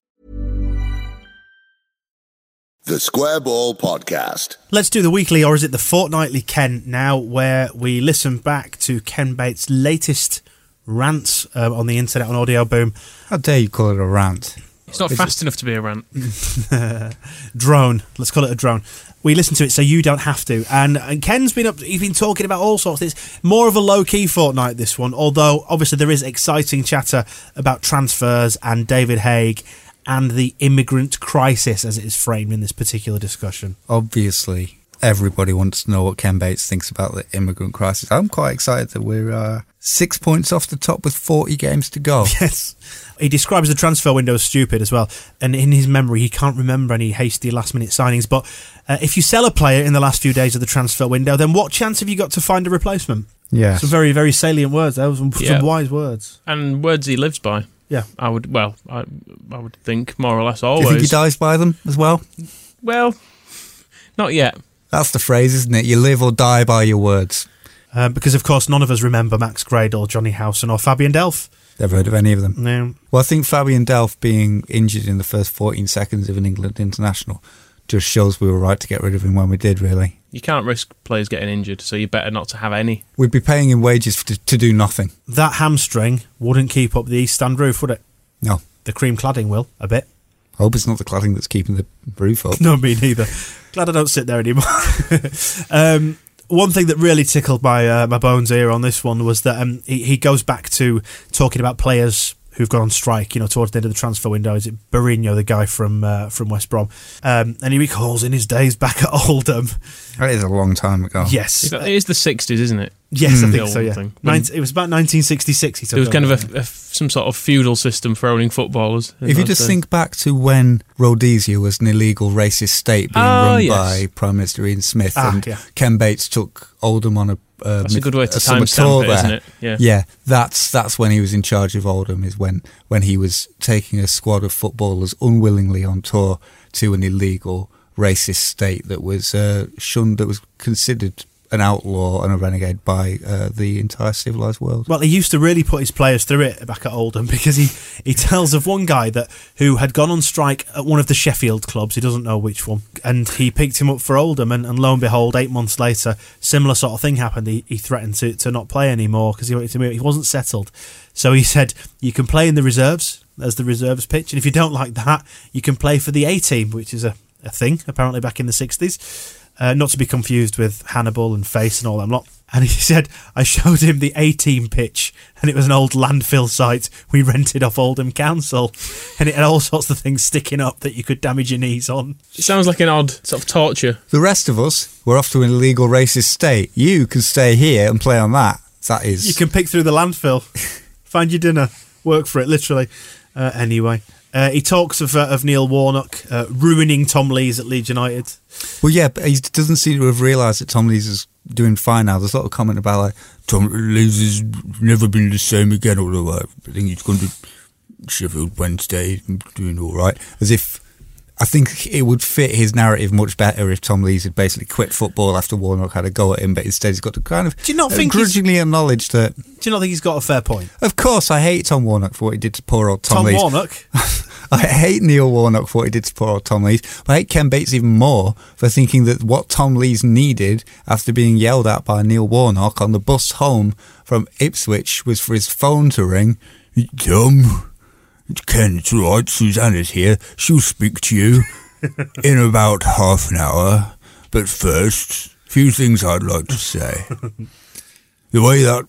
The Square Ball Podcast. Let's do the weekly, or is it the fortnightly Ken now, where we listen back to Ken Bates' latest rants uh, on the internet on Audio Boom. How dare you call it a rant? It's not fast enough to be a rant. drone. Let's call it a drone. We listen to it so you don't have to. And, and Ken's been up. He's been talking about all sorts. It's more of a low key fortnight. This one, although obviously there is exciting chatter about transfers and David Haigh and the immigrant crisis as it is framed in this particular discussion. Obviously, everybody wants to know what Ken Bates thinks about the immigrant crisis. I'm quite excited that we're uh, six points off the top with 40 games to go. Yes. He describes the transfer window as stupid as well. And in his memory, he can't remember any hasty last minute signings. But uh, if you sell a player in the last few days of the transfer window, then what chance have you got to find a replacement? Yeah. Some very, very salient words. Those some, Yeah. some wise words. And words he lives by. Yeah. I would, well, I, I would think more or less always. Do you think he dies by them as well? Well, not yet. That's the phrase, isn't it? You live or die by your words. Uh, because, of course, none of us remember Max Gradel, Jonny Howson, or Fabian Delph. Never heard of any of them. No. Well, I think Fabian Delph being injured in the first 14 seconds of an England international just shows we were right to get rid of him when we did, really. You can't risk players getting injured, so you better not to have any. We'd be paying him wages to, to do nothing. That hamstring wouldn't keep up the east stand roof, would it? No. The cream cladding will, a bit. Hope it's not the cladding that's keeping the roof up. No, me neither. Glad I don't sit there anymore. um, one thing that really tickled my uh, my bones here on this one was that um, he, he goes back to talking about players who've gone on strike. You know, towards the end of the transfer window, is it Berahino, the guy from uh, from West Brom, um, and he recalls in his days back at Oldham. That is a long time ago. Yes, It is the 60s, isn't it? Yes, I think so. Yeah, thing. Nin- it was about 1966. He took There was kind of a, a- some sort of feudal system for owning footballers. If you just days. think back to when Rhodesia was an illegal racist state being Ah, run yes. by Prime Minister Ian Smith, Ah, and yeah. Ken Bates took Oldham on a uh, That's a good way to summer timestamp tour it, there. isn't it? Yeah. yeah. That's that's when he was in charge of Oldham. Is when when he was taking a squad of footballers unwillingly on tour to an illegal racist state that was uh, shunned, that was considered an outlaw and a renegade by uh, the entire civilized world. Well, he used to really put his players through it back at Oldham because he, he tells of one guy that who had gone on strike at one of the Sheffield clubs. He doesn't know which one, and he picked him up for Oldham, and, and lo and behold, eight months later, similar sort of thing happened. He, he threatened to, to not play anymore because he wanted to move. He wasn't settled, so he said you can play in the reserves as the reserves pitch, and if you don't like that, you can play for the A team, which is a, a thing apparently back in the sixties. Uh, not to be confused with Hannibal and Face and all them lot. And he said, I showed him the A team pitch, and it was an old landfill site we rented off Oldham Council. And it had all sorts of things sticking up that you could damage your knees on. It sounds like an odd sort of torture. The rest of us were off to an illegal racist state. You can stay here and play on that. That is. You can pick through the landfill, find your dinner, work for it, literally. Uh, anyway. Uh, he talks of, uh, of Neil Warnock uh, ruining Tom Lees at Leeds United. Well, yeah, but he doesn't seem to have realised that Tom Lees is doing fine now. There's a lot of comment about like Tom Lees has never been the same again. Although I think he's gone to Sheffield Wednesday, doing all right. As if I think it would fit his narrative much better if Tom Lees had basically quit football after Warnock had a go at him, but instead he's got to kind of Do you not think he's- grudgingly acknowledge that. Do you not think he's got a fair point? Of course, I hate Tom Warnock for what he did to poor old Tom, Tom Lees. Warnock? I hate Neil Warnock for what he did to poor old Tom Lees. But I hate Ken Bates even more for thinking that what Tom Lees needed after being yelled at by Neil Warnock on the bus home from Ipswich was for his phone to ring. It's Ken, it's all right. Susanna's here. She'll speak to you in about half an hour. But first, a few things I'd like to say. the way that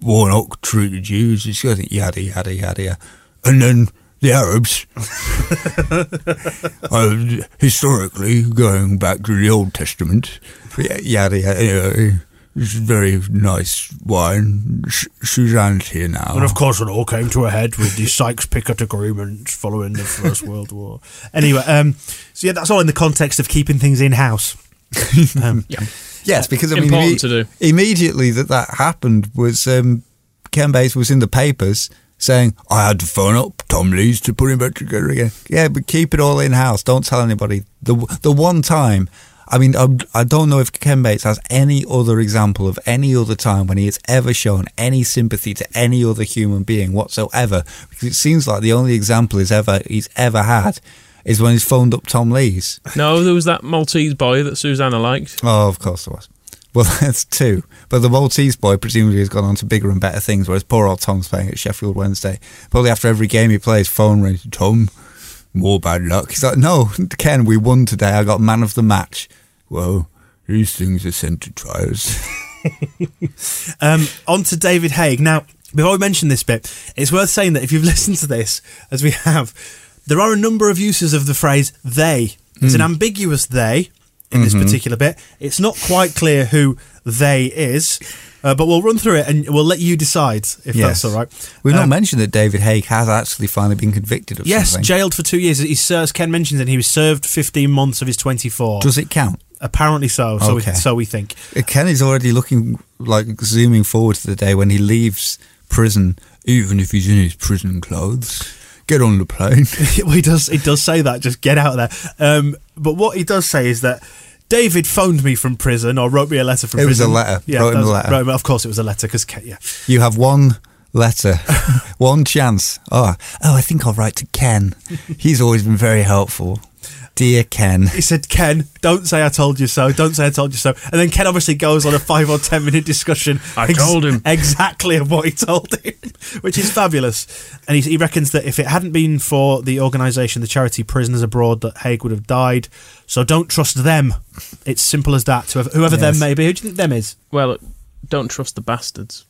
Warnock treated you is just yada yada yada yada. And then the Arabs, uh, historically going back to the Old Testament, yada yada. yada. This is very nice wine. Sh- Suzanne's here now. And of course, it all came to a head with the Sykes-Picot Agreement following the First World War. Anyway, um, so yeah, that's all in the context of keeping things in house. Um, Yeah. Yes, because I mean, Important imme- to do. immediately that that happened was um, Ken Bates was in the papers saying, I had to phone up Tom Lees to put him back together again. Yeah, but keep it all in house. Don't tell anybody. The the one time, I mean, I, don't know if Ken Bates has any other example of any other time when he has ever shown any sympathy to any other human being whatsoever. Because it seems like the only example he's ever he's ever had is when he's phoned up Tom Lees. No, there was that Maltese boy that Susanna liked. Oh, of course there was. Well, that's two. But the Maltese boy presumably has gone on to bigger and better things, whereas poor old Tom's playing at Sheffield Wednesday. Probably after every game he plays, phone rings, Tom, more bad luck. He's like, no, Ken, we won today. I got man of the match. Well, these things are sent to trials. Um, on to David Haigh. Now, before we mention this bit, it's worth saying that if you've listened to this, as we have, there are a number of uses of the phrase they. It's an ambiguous they in this particular bit. It's not quite clear who they is, uh, but we'll run through it and we'll let you decide if that's all right. We've not Um, mentioned that David Haigh has actually finally been convicted of Yes, something. jailed for two years. He serves, Ken mentions that he was served 15 months of his 24. Does it count? Apparently so, so, Okay. we, so we think. Uh, Ken is already looking like zooming forward to the day when he leaves prison, even if he's in his prison clothes. Get on the plane. well, he does. He does say that. Just get out of there. Um, but what he does say is that David phoned me from prison or wrote me a letter from prison. It was a letter. Yeah, Wrote him a letter. Well, of course, it was a letter because yeah. You have one letter, one chance. Oh, oh, I think I'll write to Ken. He's always been very helpful. Dear Ken. He said, "Ken, don't say I told you so. Don't say I told you so." And then Ken obviously goes on a five or ten minute discussion. I told him. exactly of what he told him, which is fabulous. And he, he reckons that if it hadn't been for the organisation, the charity Prisoners Abroad, that Haigh would have died. So don't trust them. It's simple as that. To whoever, whoever them Yes. may be. Who do you think them is? Well, don't trust the bastards.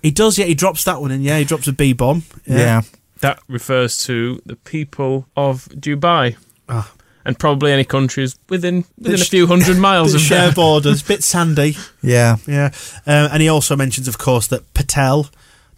He does, yeah. He drops that one in. Yeah, he drops a B bomb. Yeah. That refers to the people of Dubai. Ah. And probably any countries within within a few hundred miles That of share there. borders. Bit sandy. Yeah. Yeah. Um, and he also mentions, of course, that Patel,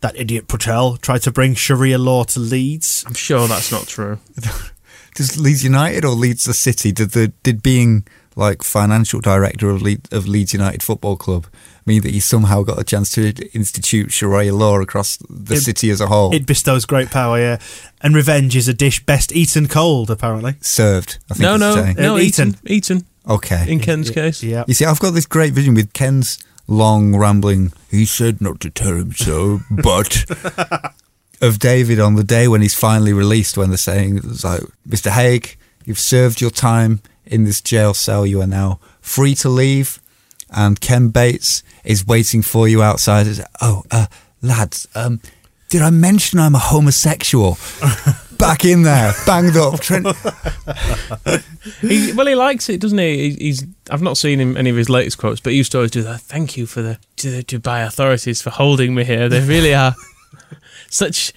that idiot Patel, tried to bring Sharia law to Leeds. I'm sure that's not true. Does Leeds United or Leeds the City? Did the did being like financial director of Leeds, of Leeds United Football Club mean that he somehow got a chance to institute Sharia law across the It- city as a whole? It bestows great power, yeah. And revenge is a dish best eaten cold, apparently. Served. I think No, no, saying. no, uh, eaten, Eton. Eton. Eton. Okay. In Ken's case. Yeah. You see, I've got this great vision with Ken's long rambling. He said not to tell him so, but of David on the day when he's finally released. When they're saying, it's like, "Mr. Haigh, you've served your time in this jail cell. You are now free to leave." And Ken Bates is waiting for you outside. Oh, uh, lads, um, did I mention I'm a homosexual? Back in there, banged up. Trent, He, well, he likes it, doesn't he? He- He's. I've not seen him any of his latest quotes, but he used to always do that. Thank you for the to the Dubai authorities for holding me here. They really are such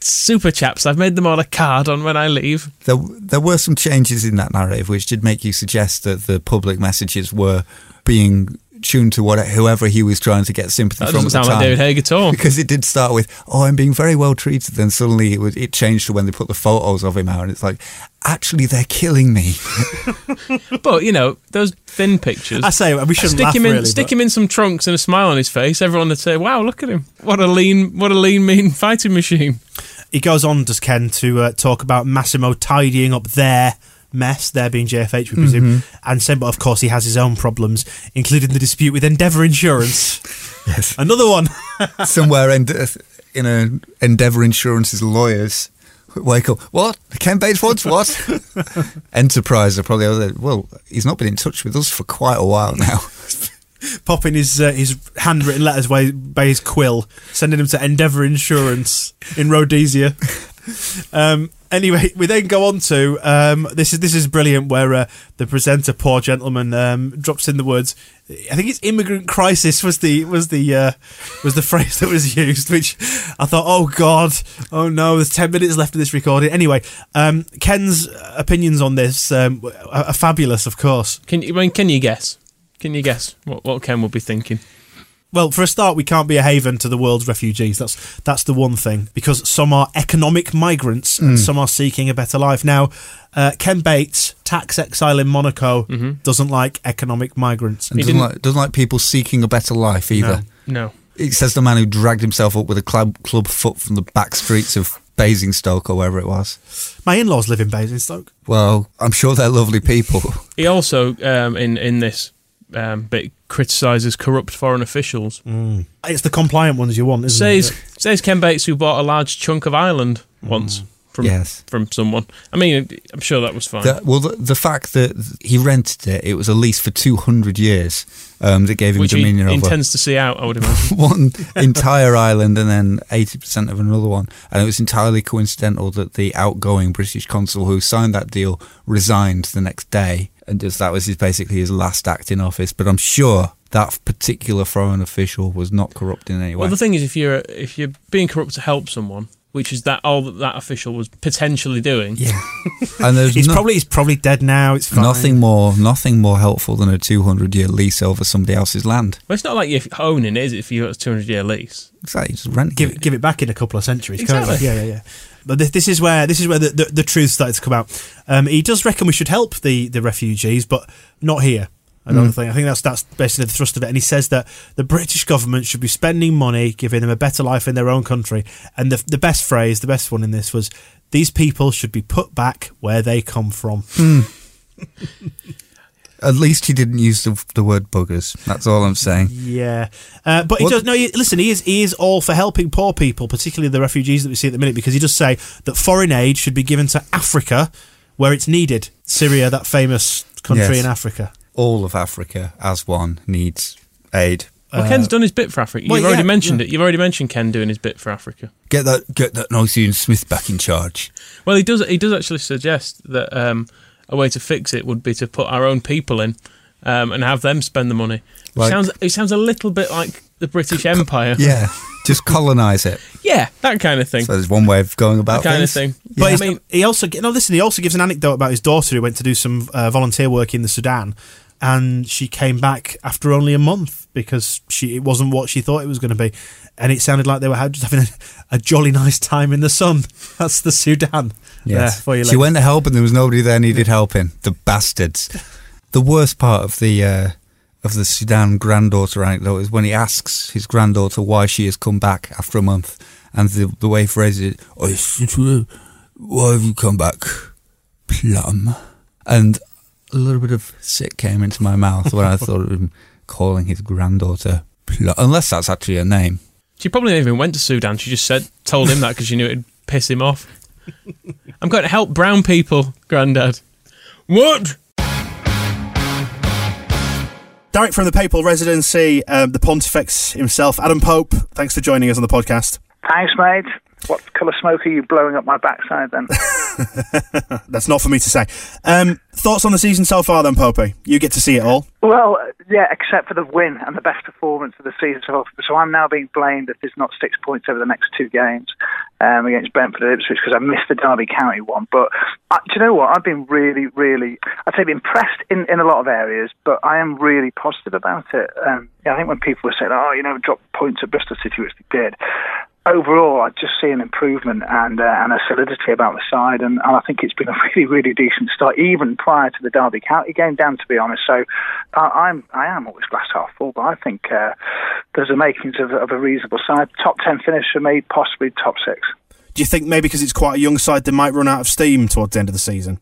super chaps. I've made them all a card on when I leave. there, there were some changes in that narrative which did make you suggest that the public messages were being tuned to what whoever he was trying to get sympathy That from doesn't at the sound like. David Haigh at all. Because it did start with, "Oh, I'm being very well treated." Then suddenly it, was, it changed to when they put the photos of him out, and it's like, "Actually, they're killing me." But you know those thin pictures. I say we shouldn't stick laugh him in, really, stick but- him in some trunks and a smile on his face. Everyone would say, "Wow, look at him! What a lean, what a lean, mean fighting machine." He goes on, does Ken, to uh, talk about Massimo tidying up their mess, there being JFH, we presume, Mm-hmm. and saying, but of course he has his own problems, including the dispute with Endeavour Insurance. yes, Another one. somewhere in, in a Endeavour Insurance's lawyers wake up. What? Ken Bates wants what? Enterprise are probably. Well, he's not been in touch with us for quite a while now. Popping his uh, his handwritten letters by, by his quill, sending them to Endeavour Insurance in Rhodesia. Um, anyway, we then go on to um, this is this is brilliant, where uh, the presenter, poor gentleman, um, drops in the words. I think it's immigrant crisis was the was the uh, was the phrase that was used, which I thought, oh god, oh no, there's ten minutes left of this recording. Anyway, um, Ken's opinions on this um, are, are fabulous, of course. Can you? I mean, can you guess? Can you guess what, what Ken will be thinking? Well, for a start, we can't be a haven to the world's refugees. That's that's the one thing because some are economic migrants and some are seeking a better life. Now, uh, Ken Bates, tax exile in Monaco, doesn't like economic migrants. And He doesn't didn't- like, doesn't like people seeking a better life either. No. No. It says the man who dragged himself up with a club, club foot from the back streets of Basingstoke or wherever it was. My in-laws live in Basingstoke. Well, I'm sure they're lovely people. He also, um, in in this um, bit, criticises corrupt foreign officials. It's the compliant ones you want, isn't Says it? says Ken Bates, who bought a large chunk of Ireland once from Yes. from someone. I mean, I'm sure that was fine. The, well, the, the fact that he rented it, it was a lease for 200 years um, that gave him which he dominion over intends to see out, I would imagine. one entire island and then 80% of another one. And it was entirely coincidental that the outgoing British consul who signed that deal resigned the next day. And just that was his, basically his last act in office. But I'm sure that particular foreign official was not corrupt in any way. Well, the thing is, if you're if you're being corrupt to help someone, which is that all that that official was potentially doing, yeah. and there's He's no- probably he's probably dead now. It's fine. nothing more nothing more helpful than a 200 year lease over somebody else's land. well, it's not like you're owning it, is it? If you got a 200 year lease, It's like you just rent give it. give it back in a couple of centuries. can't Exactly. Yeah, yeah, yeah. But this, this is where this is where the, the, the truth started to come out. Um, he does reckon we should help the, the refugees, but not here. Another don't think. I think that's that's basically the thrust of it. And he says that the British government should be spending money, giving them a better life in their own country. And the the best phrase, the best one in this was, "These people should be put back where they come from." At least he didn't use the, the word buggers. That's all I'm saying. Yeah, uh, but he What- does. No, he, listen, he is he is all for helping poor people, particularly the refugees that we see at the minute, because he does say that foreign aid should be given to Africa where it's needed. Syria, that famous country Yes. in Africa. All of Africa, as one, needs aid. well, Ken's done his bit for Africa. well, You've already yeah, mentioned yeah. it. You've already mentioned Ken doing his bit for Africa. Get that get that nice Ian Smith back in charge. Well, he does. He does actually suggest that um, a way to fix it would be to put our own people in um, and have them spend the money. It sounds. It sounds a little bit like the British Empire. Yeah, just colonise it. yeah, that kind of thing. So there's one way of going about that kind things. of thing. But I mean, he also no listen. He also gives an anecdote about his daughter who went to do some uh, volunteer work in the Sudan, and she came back after only a month because she it wasn't what she thought it was going to be, and it sounded like they were just having a, a jolly nice time in the sun. That's the Sudan. Yes. For you, she ladies. went to help and there was nobody there needed helping. The bastards. The worst part of the uh, of the Sudan granddaughter anecdote is when he asks his granddaughter why she has come back after a month, and the the way he phrases it, "I why have you come back, plum?" And a little bit of sick came into my mouth when I thought of him calling his granddaughter plum, unless that's actually her name. she probably never even went to Sudan. She just said, told him that because she knew it'd piss him off. I'm going to help brown people, Grandad. What? Direct from the papal residency, um, the Pontifex himself, Adam Pope. Thanks for joining us on the podcast. Thanks, mate. What colour smoke are you blowing up my backside then? That's not for me to say. Um, thoughts on the season so far, then, Popey? You get to see it all. well, yeah, except for the win and the best performance of the season. So, far. so I'm now being blamed if there's not six points over the next two games um, against Brentford and Ipswich because I missed the Derby County one. But uh, do you know what? I've been really, really, I'd say impressed in, in a lot of areas, but I am really positive about it. Um, yeah, I think when people were saying, oh, you know, drop points at Bristol City, which they did, overall, I just see an improvement and uh, and a solidity about the side, and, and I think it's been a really really decent start, even prior to the Derby County game. Down to be honest, so I, I'm I am always glass half full, but I think uh, there's the makings of, of a reasonable side. Top ten finish for me, possibly top six. Do you think maybe because it's quite a young side, they might run out of steam towards the end of the season?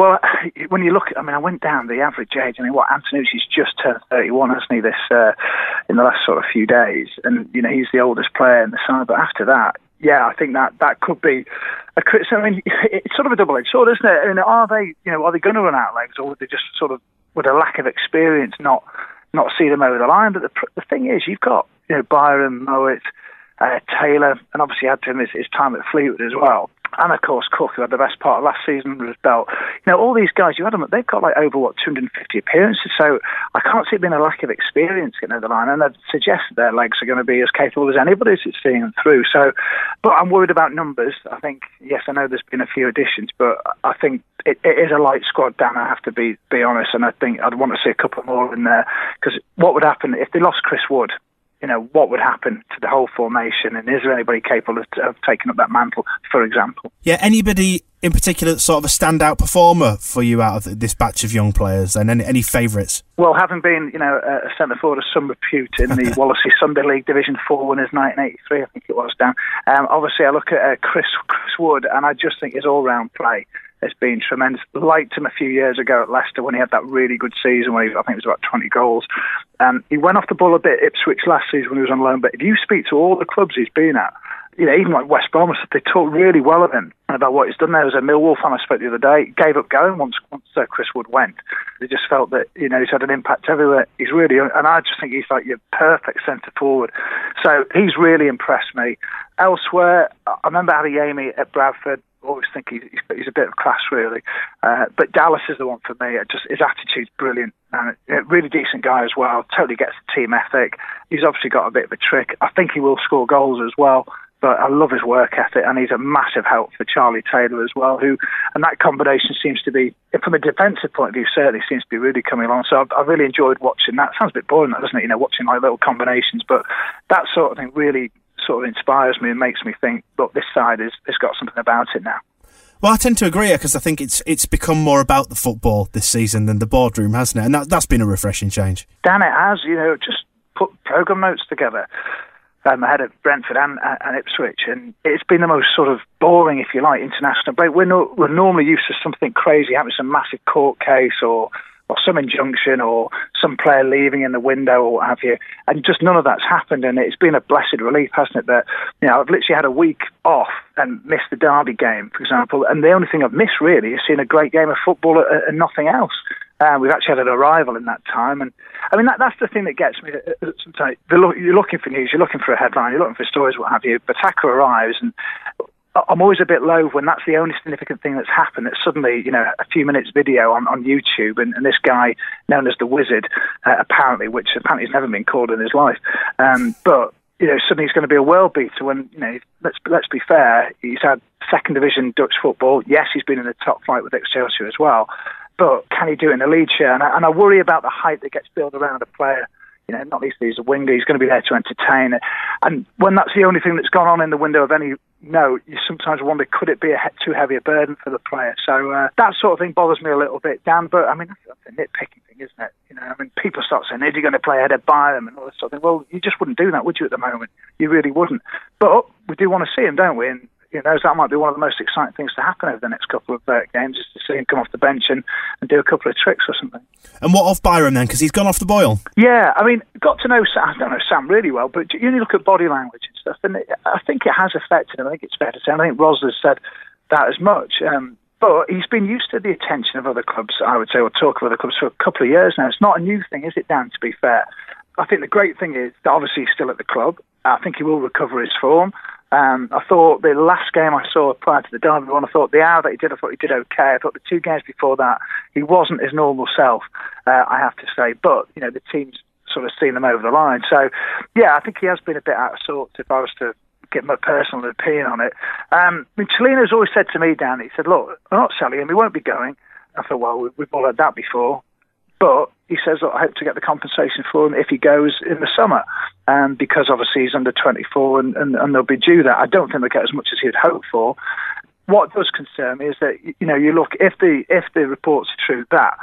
Well, when you look, at, I mean, I went down the average age. I mean, what Antenucci's just turned 31, hasn't he? This uh, in the last sort of few days, and you know he's the oldest player in the side. But after that, yeah, I think that that could be a crit. I mean, it's sort of a double-edged sword, isn't it? I mean, are they, you know, are they going to run out of legs, or would they just sort of, with a lack of experience, not not see them over the line? But the the thing is, you've got you know Byram, Mowat, uh, Taylor, and obviously add to his time at Fleetwood as well. And of course, Cook, who had the best part of last season under his belt. You know, all these guys, you had them, they've got like over, what, 250 appearances. So I can't see it being a lack of experience getting over the line. And I'd suggest their legs are going to be as capable as anybody's at seeing them through. So, but I'm worried about numbers. I think, yes, I know there's been a few additions, but I think it, it is a light squad, Dan, I have to be, be honest. And I think I'd want to see a couple more in there. Because what would happen if they lost Chris Wood? You know, what would happen to the whole formation, and is there anybody capable of, of taking up that mantle, for example? Yeah, anybody in particular sort of a standout performer for you out of this batch of young players? And any, any favourites? Well, having been, you know, a centre forward of some repute in the Wallasey Sunday League Division Four winners 1983, I think it was, Dan. Um, obviously, I look at uh, Chris Chris Wood, and I just think his all-round play has been tremendous. Liked him a few years ago at Leicester when he had that really good season where he, I think it was about 20 goals. Um, he went off the ball a bit Ipswich last season when he was on loan, but if you speak to all the clubs he's been at, you know, even like West Brom, they talk really well of him and about what he's done there. As a Millwall fan I spoke to the other day, gave up going once once uh, Chris Wood went. They just felt that you know he's had an impact everywhere. He's really, and I just think he's like your perfect centre forward. So he's really impressed me. Elsewhere, I remember Adeyemi at Bradford always think he's, he's a bit of class, really. Uh, but Dallas is the one for me. It just his attitude's brilliant, and a really decent guy as well. Totally gets the team ethic. He's obviously got a bit of a trick. I think he will score goals as well but I love his work ethic, and he's a massive help for Charlie Taylor as well. Who, and that combination seems to be, from a defensive point of view, certainly seems to be really coming along. So I've, I've really enjoyed watching that. Sounds a bit boring, doesn't it? You know, watching like little combinations, but that sort of thing really sort of inspires me and makes me think, look, this side is has got something about it now. Well, I tend to agree because I think it's it's become more about the football this season than the boardroom, hasn't it? And that, that's been a refreshing change. Dan, it has. You know, just put program notes together um, ahead of Brentford and, and Ipswich, and it's been the most sort of boring, if you like, international break. We're, no, we're normally used to something crazy happening, some massive court case or or some injunction or some player leaving in the window or what have you. And just none of that's happened. And it's been a blessed relief, hasn't it? That, you know, I've literally had a week off and missed the Derby game, for example. And the only thing I've missed really is seeing a great game of football and nothing else. Uh, we've actually had an arrival in that time, and I mean that, that's the thing that gets me. Uh, uh, sometimes you're looking for news, you're looking for a headline, you're looking for stories, what have you. Botaka arrives, and I'm always a bit low when that's the only significant thing that's happened. That suddenly, you know, a few minutes video on, on YouTube, and, and this guy known as the Wizard, uh, apparently, which apparently has never been called in his life, um, but you know, suddenly he's going to be a world beater. When you know, let's let's be fair, he's had second division Dutch football. Yes, he's been in the top flight with Excelsior as well, but can he do it in a lead share? And I, and I worry about the hype that gets built around a player you know, not least he's a winger. He's going to be there to entertain. And when that's the only thing that's gone on in the window of any note, you sometimes wonder could it be a he- too heavy a burden for the player. So uh, that sort of thing bothers me a little bit, Dan. But I mean, that's, a nitpicking thing, isn't it? You know, I mean, people start saying, "Is he going to play ahead of Byram and all this sort of thing?" Well, you just wouldn't do that, would you? At the moment, you really wouldn't. But we do want to see him, don't we? And you know, that might be one of the most exciting things to happen over the next couple of uh, games is to see him come off the bench and, and do a couple of tricks or something. And what of Byram then? Because he's gone off the boil. Yeah, I mean, got to know Sam, I don't know Sam really well, but you only look at body language and stuff, and it, I think it has affected him. I think it's fair to say. I think Ros has said that as much. Um, but he's been used to the attention of other clubs, I would say, or talk of other clubs for a couple of years now. It's not a new thing, is it, Dan, to be fair? I think the great thing is that obviously he's still at the club. I think he will recover his form. Um, I thought the last game I saw prior to the Derby one, I thought the hour that he did, I thought he did okay. I thought the two games before that, he wasn't his normal self, uh, I have to say. But, you know, the team's sort of seen them over the line. So, yeah, I think he has been a bit out of sorts if I was to get my personal opinion on it. Um, I mean, Cellino's always said to me, Dan, he said, look, we're not selling him, he won't be going. I thought, well, we've all had that before. But he says, look, I hope to get the compensation for him if he goes in the summer, um, because obviously he's under 24 and, and, and they'll be due that. I don't think they'll get as much as he'd hoped for. What does concern me is that you know you look if the if the reports are true that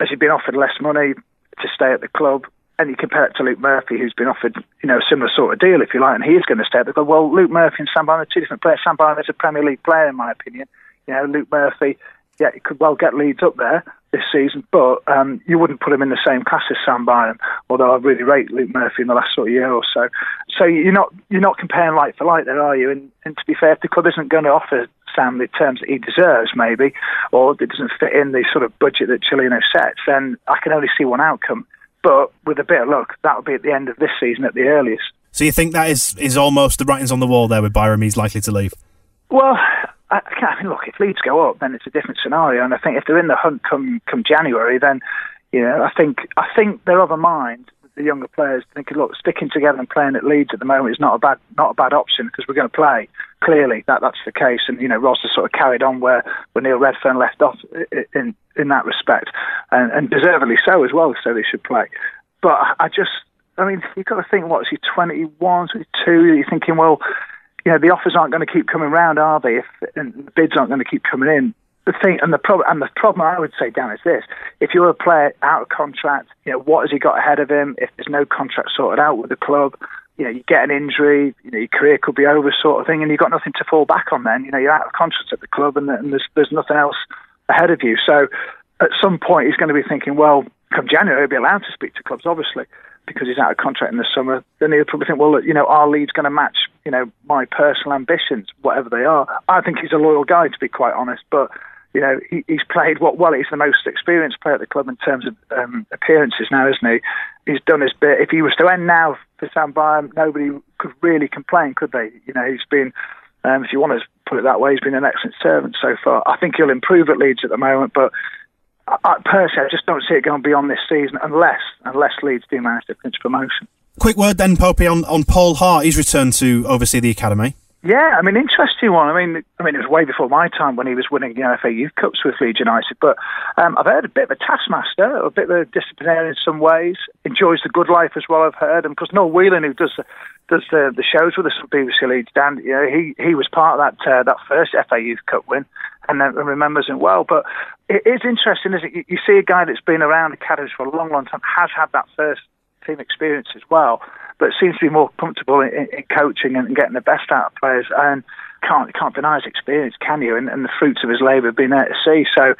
as he's been offered less money to stay at the club, and you compare it to Luke Murphy, who's been offered, you know, a similar sort of deal, if you like, and he is going to stay at the club. Well, Luke Murphy and Sam Byram are two different players. Sam Byram is a Premier League player, in my opinion. You know, Luke Murphy, yeah, he could well get Leeds up there, this season, but um, you wouldn't put him in the same class as Sam Byram. Although I really rate Luke Murphy in the last sort of year or so. So you're not you're not comparing like for like there, are you? And, and to be fair, if the club isn't going to offer Sam the terms that he deserves, maybe, or it doesn't fit in the sort of budget that Cellino sets, then I can only see one outcome. But with a bit of luck, that'll be at the end of this season at the earliest. So you think that is is almost the writings on the wall there with Byram? He's likely to leave. Well, I, I mean, look, if Leeds go up, then it's a different scenario. And I think if they're in the hunt come come January, then you know, I think I think they're of a mind. The younger players thinking, look, sticking together and playing at Leeds at the moment is not a bad not a bad option because we're going to play. Clearly, that that's the case. And you know, Ross has sort of carried on where, where Neil Redfearn left off in in that respect, and, and deservedly so as well. So they should play. But I just, I mean, you've got to think, what is he, 21, 22? You're thinking, well, you know, the offers aren't going to keep coming round, are they? If and the bids aren't going to keep coming in. The thing and the problem and the problem I would say, Dan, is this: if you're a player out of contract, you know, what has he got ahead of him? If there's no contract sorted out with the club, you know, you get an injury, you know, your career could be over, sort of thing, and you've got nothing to fall back on. Then, you know, you're out of contract at the club, and, and there's there's nothing else ahead of you. So, at some point, he's going to be thinking, well, come January, he'll be allowed to speak to clubs, obviously because he's out of contract in the summer, then he'll probably think, well, you know, our lead's going to match, you know, my personal ambitions, whatever they are. I think he's a loyal guy, to be quite honest, but you know, he, he's played what well. He's the most experienced player at the club in terms of um, appearances now, isn't he? He's done his bit. If he was to end now for Sam Byram, nobody could really complain, could they? You know, he's been, um, if you want to put it that way, he's been an excellent servant so far. I think he'll improve at Leeds at the moment, but I, personally, I just don't see it going beyond this season unless unless Leeds do manage to clinch promotion. Quick word then, Popey, on, on Paul Hart. He's returned to oversee the academy. Yeah, I mean, interesting one. I mean, I mean, it was way before my time when he was winning the NFA Youth Cups with Leeds United. But um, I've heard a bit of a taskmaster, a bit of a disciplinarian in some ways. Enjoys the good life as well. I've heard, and because Noel Whelan, who does does the, the shows with us from BBC Leeds, Dan, you know, he he was part of that uh, that first FA Youth Cup win, and, uh, remembers him well. But it is interesting, isn't it? You, you see a guy that's been around academies for a long, long time, has had that first team experience as well but seems to be more comfortable in, in coaching and getting the best out of players. And can't can't deny his experience, can you? And, and the fruits of his labour have been there to see. So.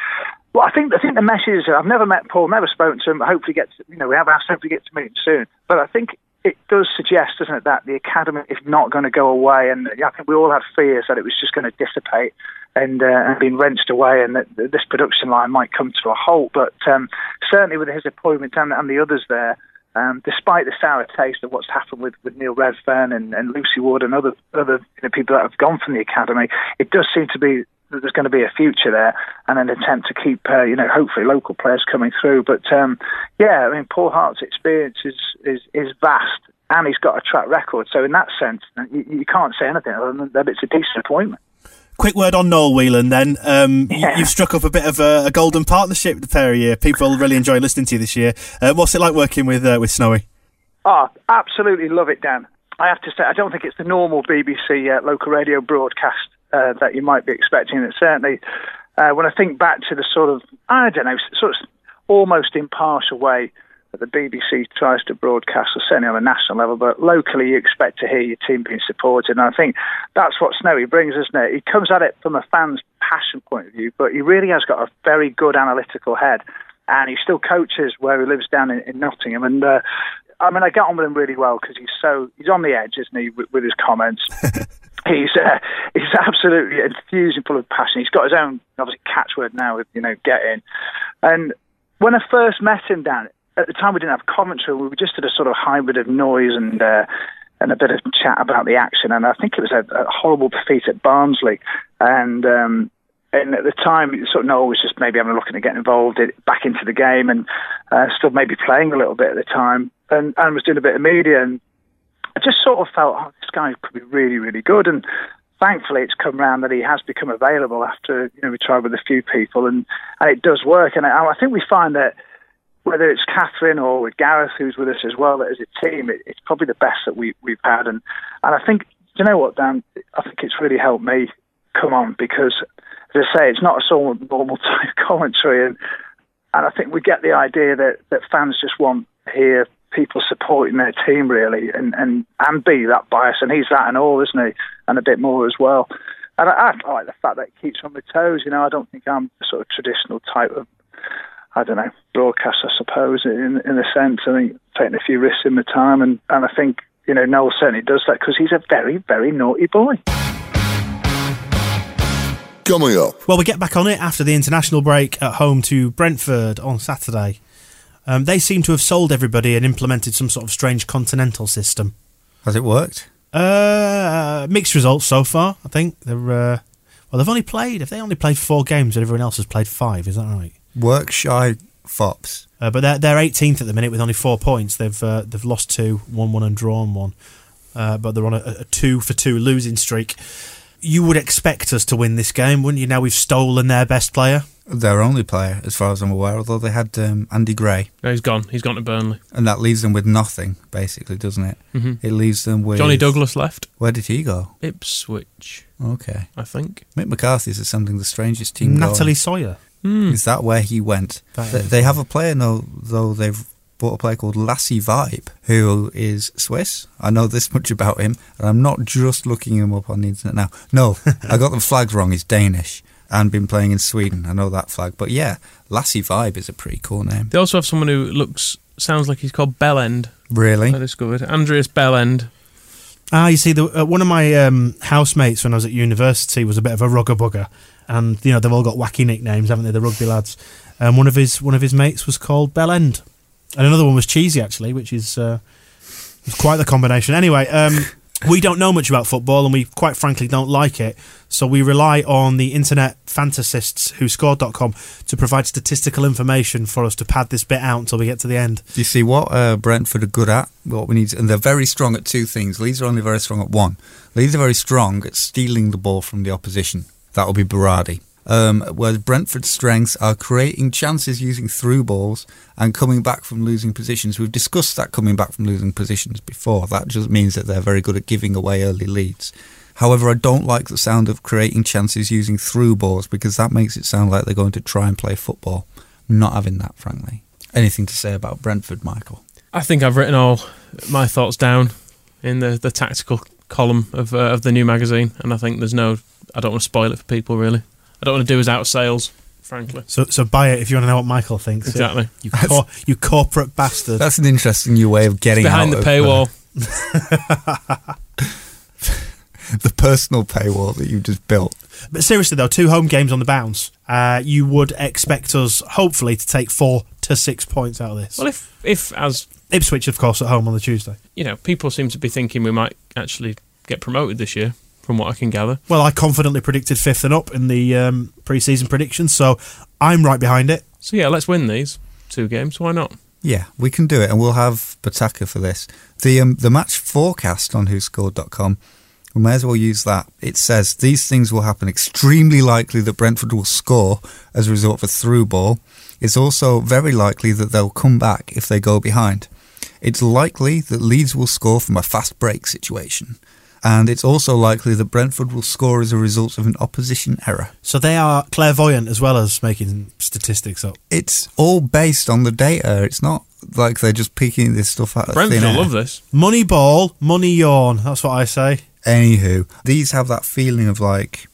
Well, I think I think the message is I've never met Paul, never spoken to him. Hopefully, get to, you know we have asked hopefully get to meet him soon. But I think it does suggest, doesn't it, that the academy is not going to go away, and I think we all had fears that it was just going to dissipate and, uh, and being wrenched away, and that this production line might come to a halt. But um, certainly with his appointment and, and the others there, um, despite the sour taste of what's happened with, with Neil Redfearn and, and Lucy Ward and other other you know, people that have gone from the academy, it does seem to be that there's going to be a future there and an attempt to keep, uh, you know, hopefully local players coming through. But um, yeah, I mean, Paul Hart's experience is, is, is vast and he's got a track record. So in that sense, you, you can't say anything other than that it's a decent appointment. Quick word on Noel Whelan then. Um, yeah. You've struck up a bit of a, a, golden partnership the pair of you. People really enjoy listening to you this year. Uh, what's it like working with uh, with Snowy? Oh, absolutely love it, Dan. I have to say, I don't think it's the normal BBC uh, local radio broadcast uh, that you might be expecting. And certainly, uh, when I think back to the sort of, I don't know, sort of almost impartial way that the BBC tries to broadcast, or certainly on a national level, but locally you expect to hear your team being supported. And I think that's what Snowy brings, isn't it? He comes at it from a fan's passion point of view, but he really has got a very good analytical head. And he still coaches where he lives down in, in Nottingham. And uh, I mean, I get on with him really well because he's so he's on the edge, isn't he, with, with his comments. he's uh, he's absolutely and full of passion. He's got his own obviously catchword now with you know get in. And when I first met him, Dan, at the time we didn't have commentary. We just did a sort of hybrid of noise and uh, and a bit of chat about the action. And I think it was a, a horrible defeat at Barnsley. And um, and at the time, sort of Noel was just maybe having a look at getting involved in, back into the game and uh, still maybe playing a little bit at the time. And, and was doing a bit of media. And I just sort of felt, oh, this guy could be really, really good. And thankfully it's come around that he has become available after you know we tried with a few people and and it does work and I, I think we find that whether it's Catherine or with Gareth, who's with us as well, that as a team, it, it's probably the best that we, we've had. And, and I think, you know what, Dan? I think it's really helped me come on because, as I say, it's not a sort of normal type commentary. And, and I think we get the idea that, that fans just want to hear people supporting their team, really, and, and, and be that bias. And he's that and all, isn't he? And a bit more as well. And I, I like the fact that it keeps on my toes. You know, I don't think I'm the sort of traditional type of I don't know, broadcast, I suppose, in in a sense. I think taking a few risks in the time, and, and I think, you know, Noel certainly does that because he's a very, very naughty boy. Coming up. Well, we get back on it after the international break at home to Brentford on Saturday. Um, they seem to have sold everybody and implemented some sort of strange continental system. Has it worked? Uh, mixed results so far. I think they're uh, well. They've only played. If they only played four games, and everyone else has played five, is that right? Work shy fops. Uh, but they're they're 18th at the minute with only four points. They've uh, they've lost two, won one, and drawn one. Uh, but they're on a, a, two for two losing streak. You would expect us to win this game, wouldn't you? Now we've stolen their best player. Their only player, as far as I'm aware, although they had um, Andy Gray, No, he's gone. He's gone to Burnley. and that leaves them with nothing, basically, doesn't it? Mhm. It leaves them with Johnny Douglas left. Where did he go? Ipswich, Okay, I think. Mick McCarthy's assembling the strangest team. Natalie going. Sawyer. Hmm. Is that where he went? They, they have a player though, though they've bought a player called Lasse Vibe, who is Swiss. I know this much about him, and I'm not just looking him up on the internet now. No, I got the flags wrong. He's Danish and been playing in Sweden. I know that flag, but yeah, Lasse Vibe is a pretty cool name. They also have someone who looks sounds like he's called Bellend. Really? I discovered Andreas Bellend. Ah, you see, the, uh, one of my um, housemates when I was at university was a bit of a rugger bugger, and you know they've all got wacky nicknames, haven't they? The rugby lads. And one of his one of his mates was called Bellend, and another one was Cheesy actually, which is uh, was quite the combination. Anyway, um, we don't know much about football, and we quite frankly don't like it. So we rely on the internet fantasists WhoScored.com to provide statistical information for us to pad this bit out until we get to the end. Do you see what uh, Brentford are good at? What we need, and they're very strong at two things. Leeds are only very strong at one. Leeds are very strong at stealing the ball from the opposition. That will be Berardi. Um, whereas Brentford's strengths are creating chances using through balls and coming back from losing positions. We've discussed that coming back from losing positions before. That just means that they're very good at giving away early leads. However, I don't like the sound of creating chances using through balls because that makes it sound like they're going to try and play football. Not having that, frankly. Anything to say about Brentford, Michael? I think I've written all my thoughts down in the, the tactical column of uh, of the new magazine, and I think there's no. I don't want to spoil it for people. Really, I don't want to do us out sales. Frankly, So, so buy it if you want to know what Michael thinks. Exactly. You, cor- you corporate bastard. That's an interesting new way of getting behind out the of, paywall. the personal paywall that you've just built. But seriously, though, two home games on the bounce. Uh, you would expect us, hopefully, to take four to six points out of this. well, if if as Ipswich, of course, at home on the Tuesday. you know, people seem to be thinking we might actually get promoted this year, from what I can gather. Well, I confidently predicted fifth and up in the um, pre-season predictions, so I'm right behind it. So yeah, let's win these two games. Why not? Yeah, we can do it, and we'll have Botaka for this. The um, the match forecast on WhoScored.com, we may as well use that. It says these things will happen. Extremely likely that Brentford will score as a result of a through ball. It's also very likely that they'll come back if they go behind. It's likely that Leeds will score from a fast break situation. And it's also likely that Brentford will score as a result of an opposition error. So they are clairvoyant as well as making statistics up. It's all based on the data. It's not like they're just picking this stuff out Brentford thin air. love this. Money ball, money yawn. That's what I say. Anywho, these have that feeling of like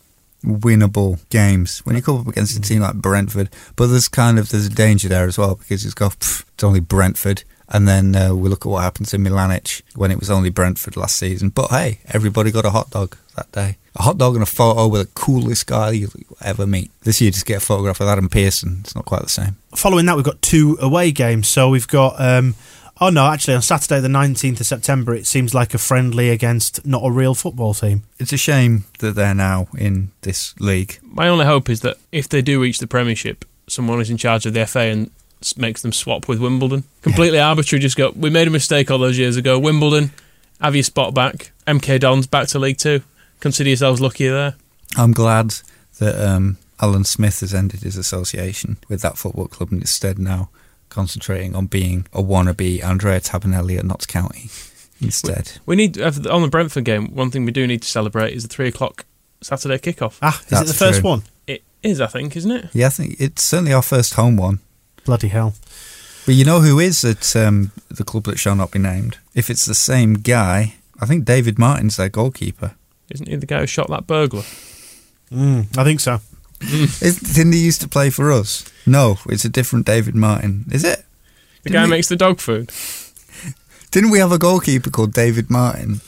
winnable games when you come up against a team like Brentford. But there's kind of there's a danger there as well because it's got "Pff, it's only Brentford, and then uh, we look at what happened to Milanic when it was only Brentford last season. But hey, everybody got a hot dog that day. A hot dog and a photo with the coolest guy you'll ever meet. This year, just get a photograph with Adam Pearson. It's not quite the same. Following that, we've got two away games. So we've got. Um, oh no, actually, on Saturday the nineteenth of September, it seems like a friendly against not a real football team. It's a shame that they're now in this league. My only hope is that if they do reach the Premiership, someone is in charge of the FA and s- makes them swap with Wimbledon. Completely arbitrary. Just go. We made a mistake all those years ago. Wimbledon, have your spot back. MK Dons back to League Two. Consider yourselves lucky there. I'm glad that um, Alan Smith has ended his association with that football club and instead now concentrating on being a wannabe Andrea Tabinelli at Notts County instead. We need uh, on the Brentford game. One thing we do need to celebrate is the three o'clock Saturday kickoff. Ah, is it That's the first true. one? It is, I think, isn't it? Yeah, I think it's certainly our first home one. Bloody hell! But you know who is at um, the club that shall not be named? If it's the same guy, I think David Martin's their goalkeeper. Isn't he the guy who shot that burglar? Mm, I think so. Is, didn't he used to play for us? No, it's a different David Martin. Is it? The Didn't guy who we- makes the dog food. Didn't we have a goalkeeper called David Martin?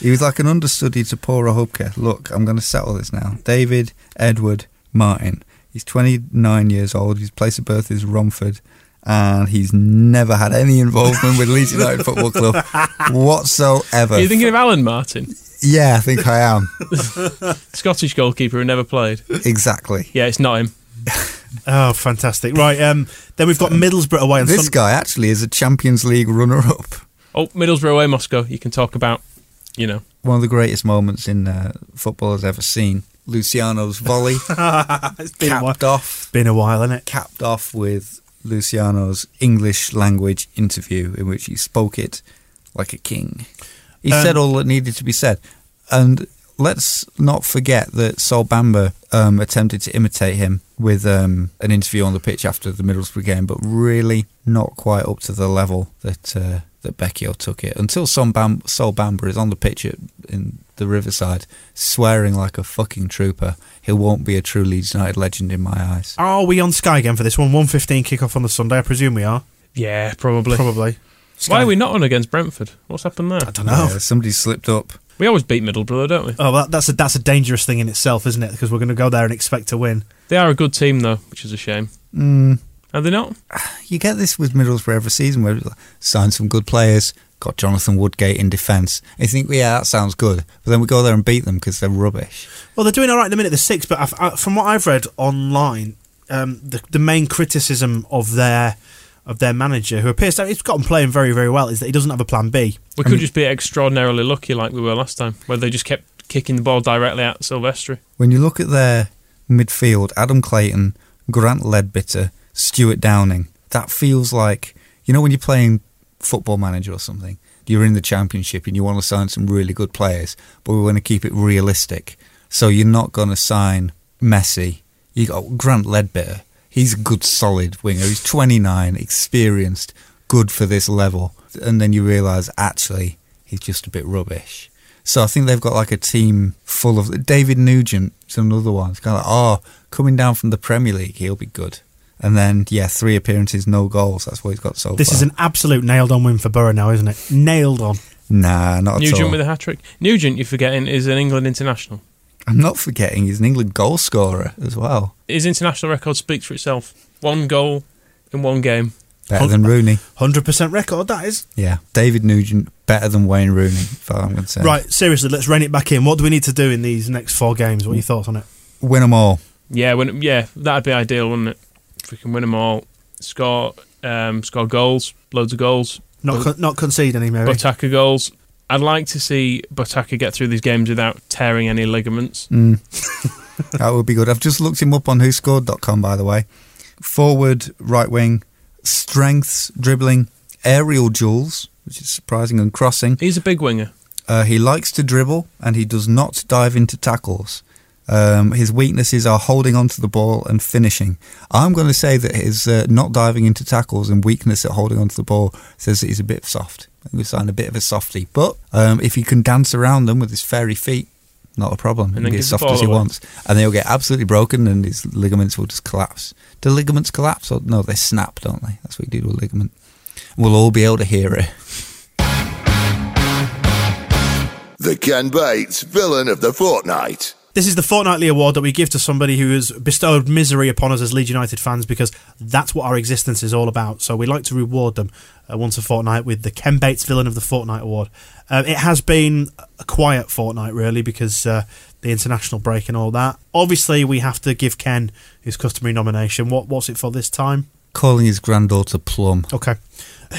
He was like an understudy to Paul Rachubka. Look, I'm going to settle this now. David Edward Martin. He's 29 years old. His place of birth is Romford. And he's never had any involvement with Leeds United Football Club whatsoever. Are you thinking of Alan Martin, yeah, I think I am. Scottish goalkeeper who never played? Exactly. Yeah, it's not him. Oh, fantastic! Right, um, then we've got Middlesbrough away on This Sun- guy actually is a Champions League runner up. Oh, Middlesbrough away, Moscow. You can talk about, you know, One of the greatest moments in uh, football I've ever seen Luciano's volley. it's been a while. capped off. Been a while, isn't it? Capped off with Luciano's English language interview, in which he spoke it like a king. He Um, said all that needed to be said, and let's not forget that Sol Bamba um, attempted to imitate him with um, an interview on the pitch after the Middlesbrough game, but really not quite up to the level that uh, that Becchio took it. Until Sol, Bam- Sol Bamba is on the pitch at, in the Riverside, swearing like a fucking trooper, he won't be a true Leeds United legend in my eyes. Are we on Sky again for this one? 1.15 kick-off on the Sunday, I presume we are. Yeah, probably. Probably. Why are we not on against Brentford? What's happened there? I don't know. Yeah, somebody slipped up. We always beat Middlesbrough, don't we? Oh, that, that's a that's a dangerous thing in itself, isn't it? Because we're going to go there and expect to win. They are a good team, though, which is a shame. Mm, Are they not? you get this with Middlesbrough every season where we sign some good players, got Jonathan Woodgate in defence. You think, yeah, that sounds good. But then we go there and beat them because they're rubbish. Well, they're doing all right in the minute. They're six, but I've, I, from what I've read online, um, the the main criticism of their of their manager, who appears to he's gotten playing very very well, is that he doesn't have a plan B. We could just be extraordinarily lucky like we were last time, where they just kept kicking the ball directly at Silvestri. When you look at their midfield, Adam Clayton, Grant Leadbitter, Stuart Downing, that feels like, you know, when you're playing football manager or something, you're in the championship and you want to sign some really good players, but we want to keep it realistic. So you're not going to sign Messi. You got Grant Leadbitter. He's a good, solid winger. He's 29, experienced, good for this level. And then you realise, actually, he's just a bit rubbish. So I think they've got like a team full of David Nugent. Is another one. It's kind of like, oh, coming down from the Premier League, he'll be good. And then yeah, three appearances, no goals. That's what he's got so This far. is an absolute nailed on win for Borough now, isn't it? Nailed on. nah, not at Nugent with a hat trick. Nugent, you're forgetting, is an England international. I'm not forgetting he's an England goal scorer as well. His international record speaks for itself. One goal in one game. Better than Rooney. Hundred percent record that is. Yeah, David Nugent better than Wayne Rooney. If I'm going to say Right, seriously, let's rein it back in. What do we need to do in these next four games? What are your thoughts on it? win them all. Yeah, when, yeah, that'd be ideal, wouldn't it? If we can win them all, score, um, score goals, loads of goals, Not con- not concede any, maybe. Botaka goals. I'd like to see Botaka get through these games without tearing any ligaments. Mm. that would be good. I've just looked him up on whoscored.com, by the way. Forward, right wing, strengths, dribbling, aerial duels, which is surprising, and crossing. He's a big winger. Uh, he likes to dribble and he does not dive into tackles. Um, his weaknesses are holding onto the ball and finishing. I'm going to say that his uh, not diving into tackles and weakness at holding onto the ball says that he's a bit soft. I think we signed a bit of a softy, But um, if he can dance around them with his fairy feet, not a problem. And He then can be as soft as he away. wants. And they'll get absolutely broken and his ligaments will just collapse. Do ligaments collapse? Or no, they snap, don't they? That's what you do to a ligament. We'll all be able to hear it. The Ken Bates Villain of the Fortnight. This is the fortnightly award that we give to somebody who has bestowed misery upon us as Leeds United fans because that's what our existence is all about. So we like to reward them uh, once a fortnight with the Ken Bates Villain of the Fortnight award. Uh, it has been a quiet fortnight, really, because uh, the international break and all that. Obviously, we have to give Ken his customary nomination. What What's it for this time? Calling his granddaughter Plum. Okay.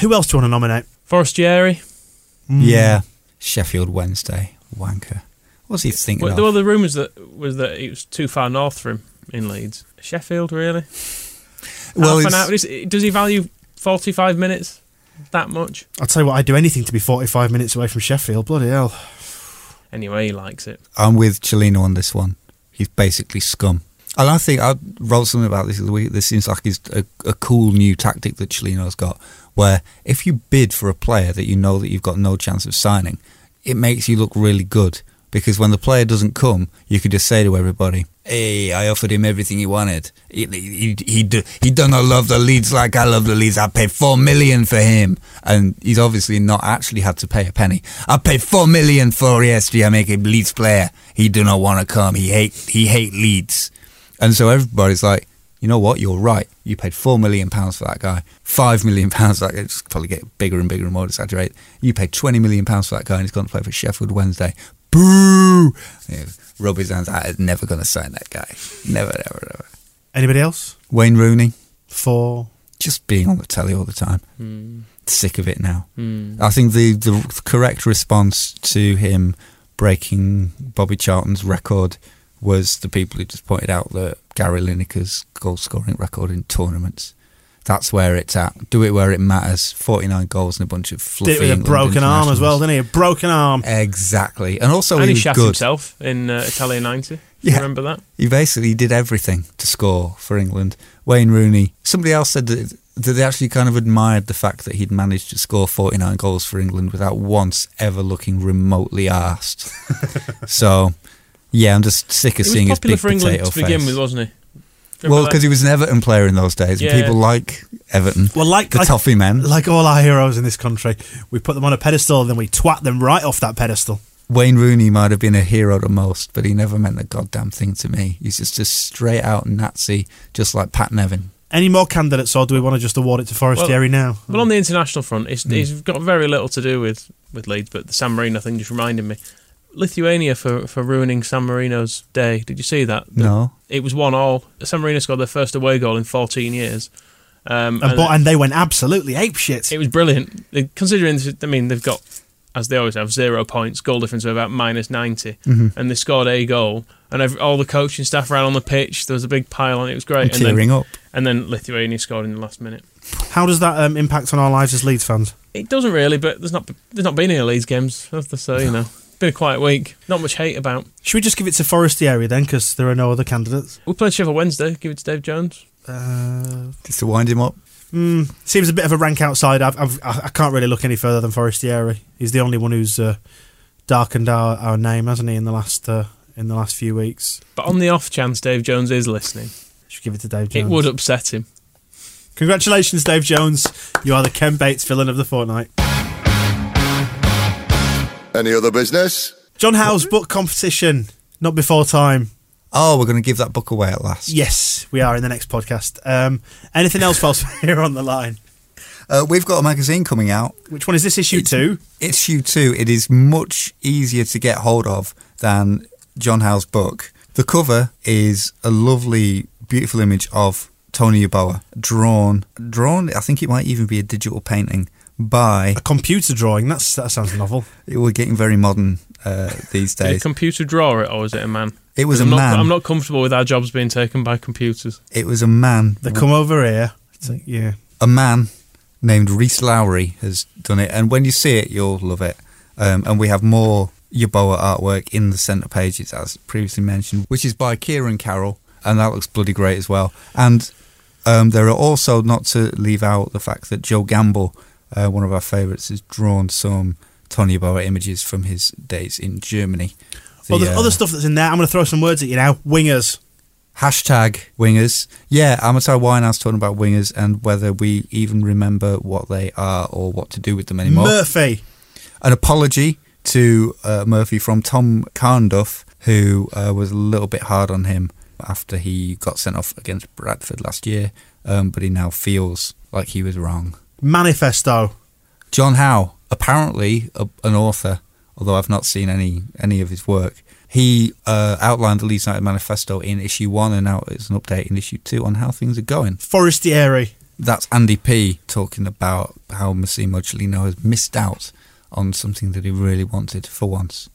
Who else do you want to nominate? Forestieri. Yeah. Sheffield Wednesday. Wanker. What's he thinking Well, of? there were the rumours that was that it was too far north for him in Leeds. Sheffield, really? Well, hour. Does, he value forty-five minutes that much? I'll tell you what, I'd do anything to be 45 minutes away from Sheffield. Bloody hell. Anyway, he likes it. I'm with Cellino on this one. He's basically scum. And I think I wrote something about this the week. This seems like is a, a cool new tactic that Cellino's got, where if you bid for a player that you know that you've got no chance of signing, it makes you look really good. Because when the player doesn't come, you could just say to everybody, "Hey, I offered him everything he wanted. He he he, do, he don't love the Leeds like I love the Leeds. I paid four million for him, and he's obviously not actually had to pay a penny. I paid four million for ESG. I make a Leeds player. He do not want to come. He hate he hate Leeds, and so everybody's like, you know what? You're right. You paid four million pounds for that guy. Five million pounds. Like it's probably get bigger and bigger and more exaggerate. You paid twenty million pounds for that guy, and he's going to play for Sheffield Wednesday. Boo! Yeah, rub his hands. I'm never going to sign that guy. Never, never, never. Anybody else? Wayne Rooney, For. just being on the telly all the time. Hmm. Sick of it now. I think the the correct response to him breaking Bobby Charlton's record was the people who just pointed out that Gary Lineker's goal scoring record in tournaments. That's where it's at. Do it where it matters. 49 goals and a bunch of fluffy Did it with a broken arm as well, didn't he? A broken arm. Exactly. And also and he he was shat good. himself in uh, Italia 90. Yeah. Remember that? He basically did everything to score for England. Wayne Rooney. Somebody else said that, that they actually kind of admired the fact that he'd managed to score 49 goals for England without once ever looking remotely arsed. so, yeah, I'm just sick of He seeing was his popular big for England potato to begin face. with, wasn't he? Well, because he was an Everton player in those days, Yeah. and people like Everton, Well, like the like, toffee men. like all our heroes in this country, we put them on a pedestal and then we twat them right off that pedestal. Wayne Rooney might have been a hero to most, but he never meant a goddamn thing to me. He's just a straight out Nazi, just like Pat Nevin. Any more candidates, or do we want to just award it to Forestieri now? Well, on the international front, it's, Hmm. it's got very little to do with, with Leeds, but the San Marino thing just reminded me. Lithuania for, for ruining San Marino's day. Did you see that? The- No. It was one all. San Marino scored their first away goal in 14 years. Um, And, but, and they went absolutely ape shit. it was brilliant. Considering, this- I mean, they've got, as they always have, zero points, goal difference of about minus 90, Mhm. and they scored a goal. And every, all the coaching staff ran on the pitch. There was a big pile on it. It was great. I'm tearing then, up. And then Lithuania scored in the last minute. How does that um, impact on our lives as Leeds fans? It doesn't really, but there's not there's not been any Leeds games, have there? So you know, been a quiet week. Not much hate about. Should we just give it to Forestieri then, because there are no other candidates? We played Sheffield Wednesday. Give it to Dave Jones. Uh, Just to wind him up. mm, seems a bit of a rank outside. I've, I've, I can't really look any further than Forestieri. He's the only one who's uh, darkened our, our name, hasn't he, in the last uh, in the last few weeks? But on the off chance Dave Jones is listening, Should give it to Dave Jones. it would upset him. Congratulations, Dave Jones. You are the Ken Bates villain of the fortnight. Any other business? John Howe's book competition. Not before time. Oh, we're going to give that book away at last. Yes, we are in the next podcast. Um, anything else false here on the line? Uh, we've got a magazine coming out. Which one is this? Issue two. Issue two. It is much easier to get hold of than John Howe's book. The cover is a lovely, beautiful image of Tony Yeboah, drawn, drawn. I think it might even be a digital painting by. A computer drawing. That's that sounds novel. We're getting very modern uh, these Did a days. computer draw it, or was it a man? It was I'm a not, man. I'm not comfortable with our jobs being taken by computers. It was a man. They come over here. It's like, yeah. a man named Reese Lowry has done it, and when you see it, you'll love it. Um, and we have more Yeboah artwork in the centre pages, as previously mentioned, which is by Kieran Carroll, and that looks bloody great as well. And um, there are also, not to leave out the fact that Joe Gamble, uh, one of our favourites, has drawn some Tony Yeboah images from his days in Germany. The, other, uh, other stuff that's in there. I'm going to throw some words at you now. Wingers. Hashtag wingers. Yeah, Amateur Winehouse talking about wingers and whether we even remember what they are or what to do with them anymore. Murphy. An apology to uh, Murphy from Tom Carnduff, who uh, was a little bit hard on him after he got sent off against Bradford last year, um, but he now feels like he was wrong. Manifesto. John Howe, apparently a, an author, although I've not seen any any of his work. He uh, outlined the Leeds United manifesto in issue one, and now it's an update in issue two on how things are going. Forestieri. That's Andy P talking about how Massimo Cellino has missed out on something that he really wanted for once.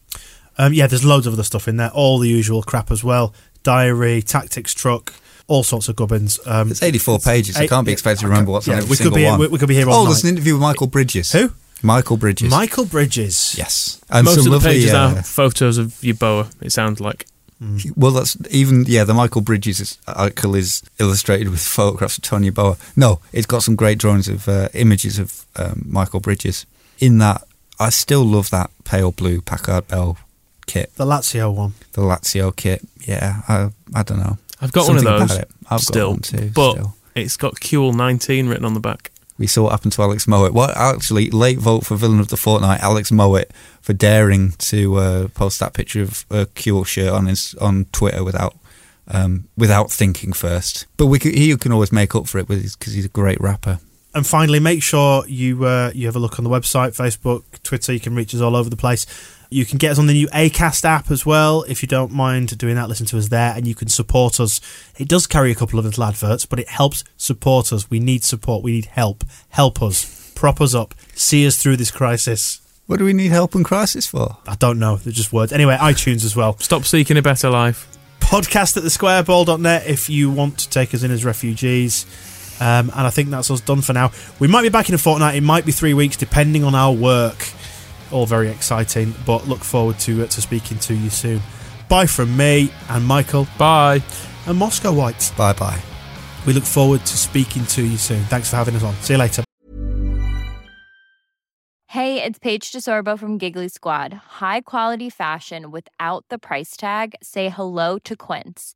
Um, yeah, there's loads of other stuff in there. All the usual crap as well. Diary, tactics truck, all sorts of gubbins. Um, It's 84 pages. I can't be expected to remember what's on yeah, every we could single be, one. We, we could be here all oh, night. there's an interview with Michael Bridges. Who? Michael Bridges. Michael Bridges. Yes. And Most some of the lovely, pages uh, are photos of Yeboah. It sounds like. Well, that's even yeah. The Michael Bridges article is illustrated with photographs of Tony Boa. No, it's got some great drawings of uh, images of um, Michael Bridges. In that, I still love that pale blue Packard Bell kit, The Lazio one. the Lazio kit. Yeah, I I don't know. I've got Something one of about those. it. I've still, got one too. but still. it's got QL 19 written on the back. We saw what happened to Alex Mowat. Well, actually, late vote for villain of the fortnight, Alex Mowat, for daring to uh, post that picture of a Cure shirt on his on Twitter without um, without thinking first. But we could, he can always make up for it because he's a great rapper. And finally, make sure you uh, you have a look on the website, Facebook, Twitter. You can reach us all over the place. You can get us on the new Acast app as well. If you don't mind doing that, listen to us there, and you can support us. It does carry a couple of little adverts, but it helps support us. We need support. We need help. Help us. Prop us up. See us through this crisis. What do we need help in crisis for? I don't know. They're just words. Anyway, iTunes as well. Stop seeking a better life. podcast at thesquareball.net if you want to take us in as refugees. Um, and I think that's us done for now. We might be back in a fortnight. It might be three weeks, depending on our work. All very exciting, but look forward to uh, to speaking to you soon. Bye from me and Michael. Bye. And Moscow White. Bye bye. We look forward to speaking to you soon. Thanks for having us on. See you later. Hey, it's Paige DeSorbo from Giggly Squad. High quality fashion without the price tag. Say hello to Quince.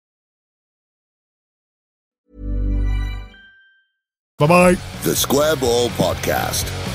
Bye bye. The Square Ball Podcast.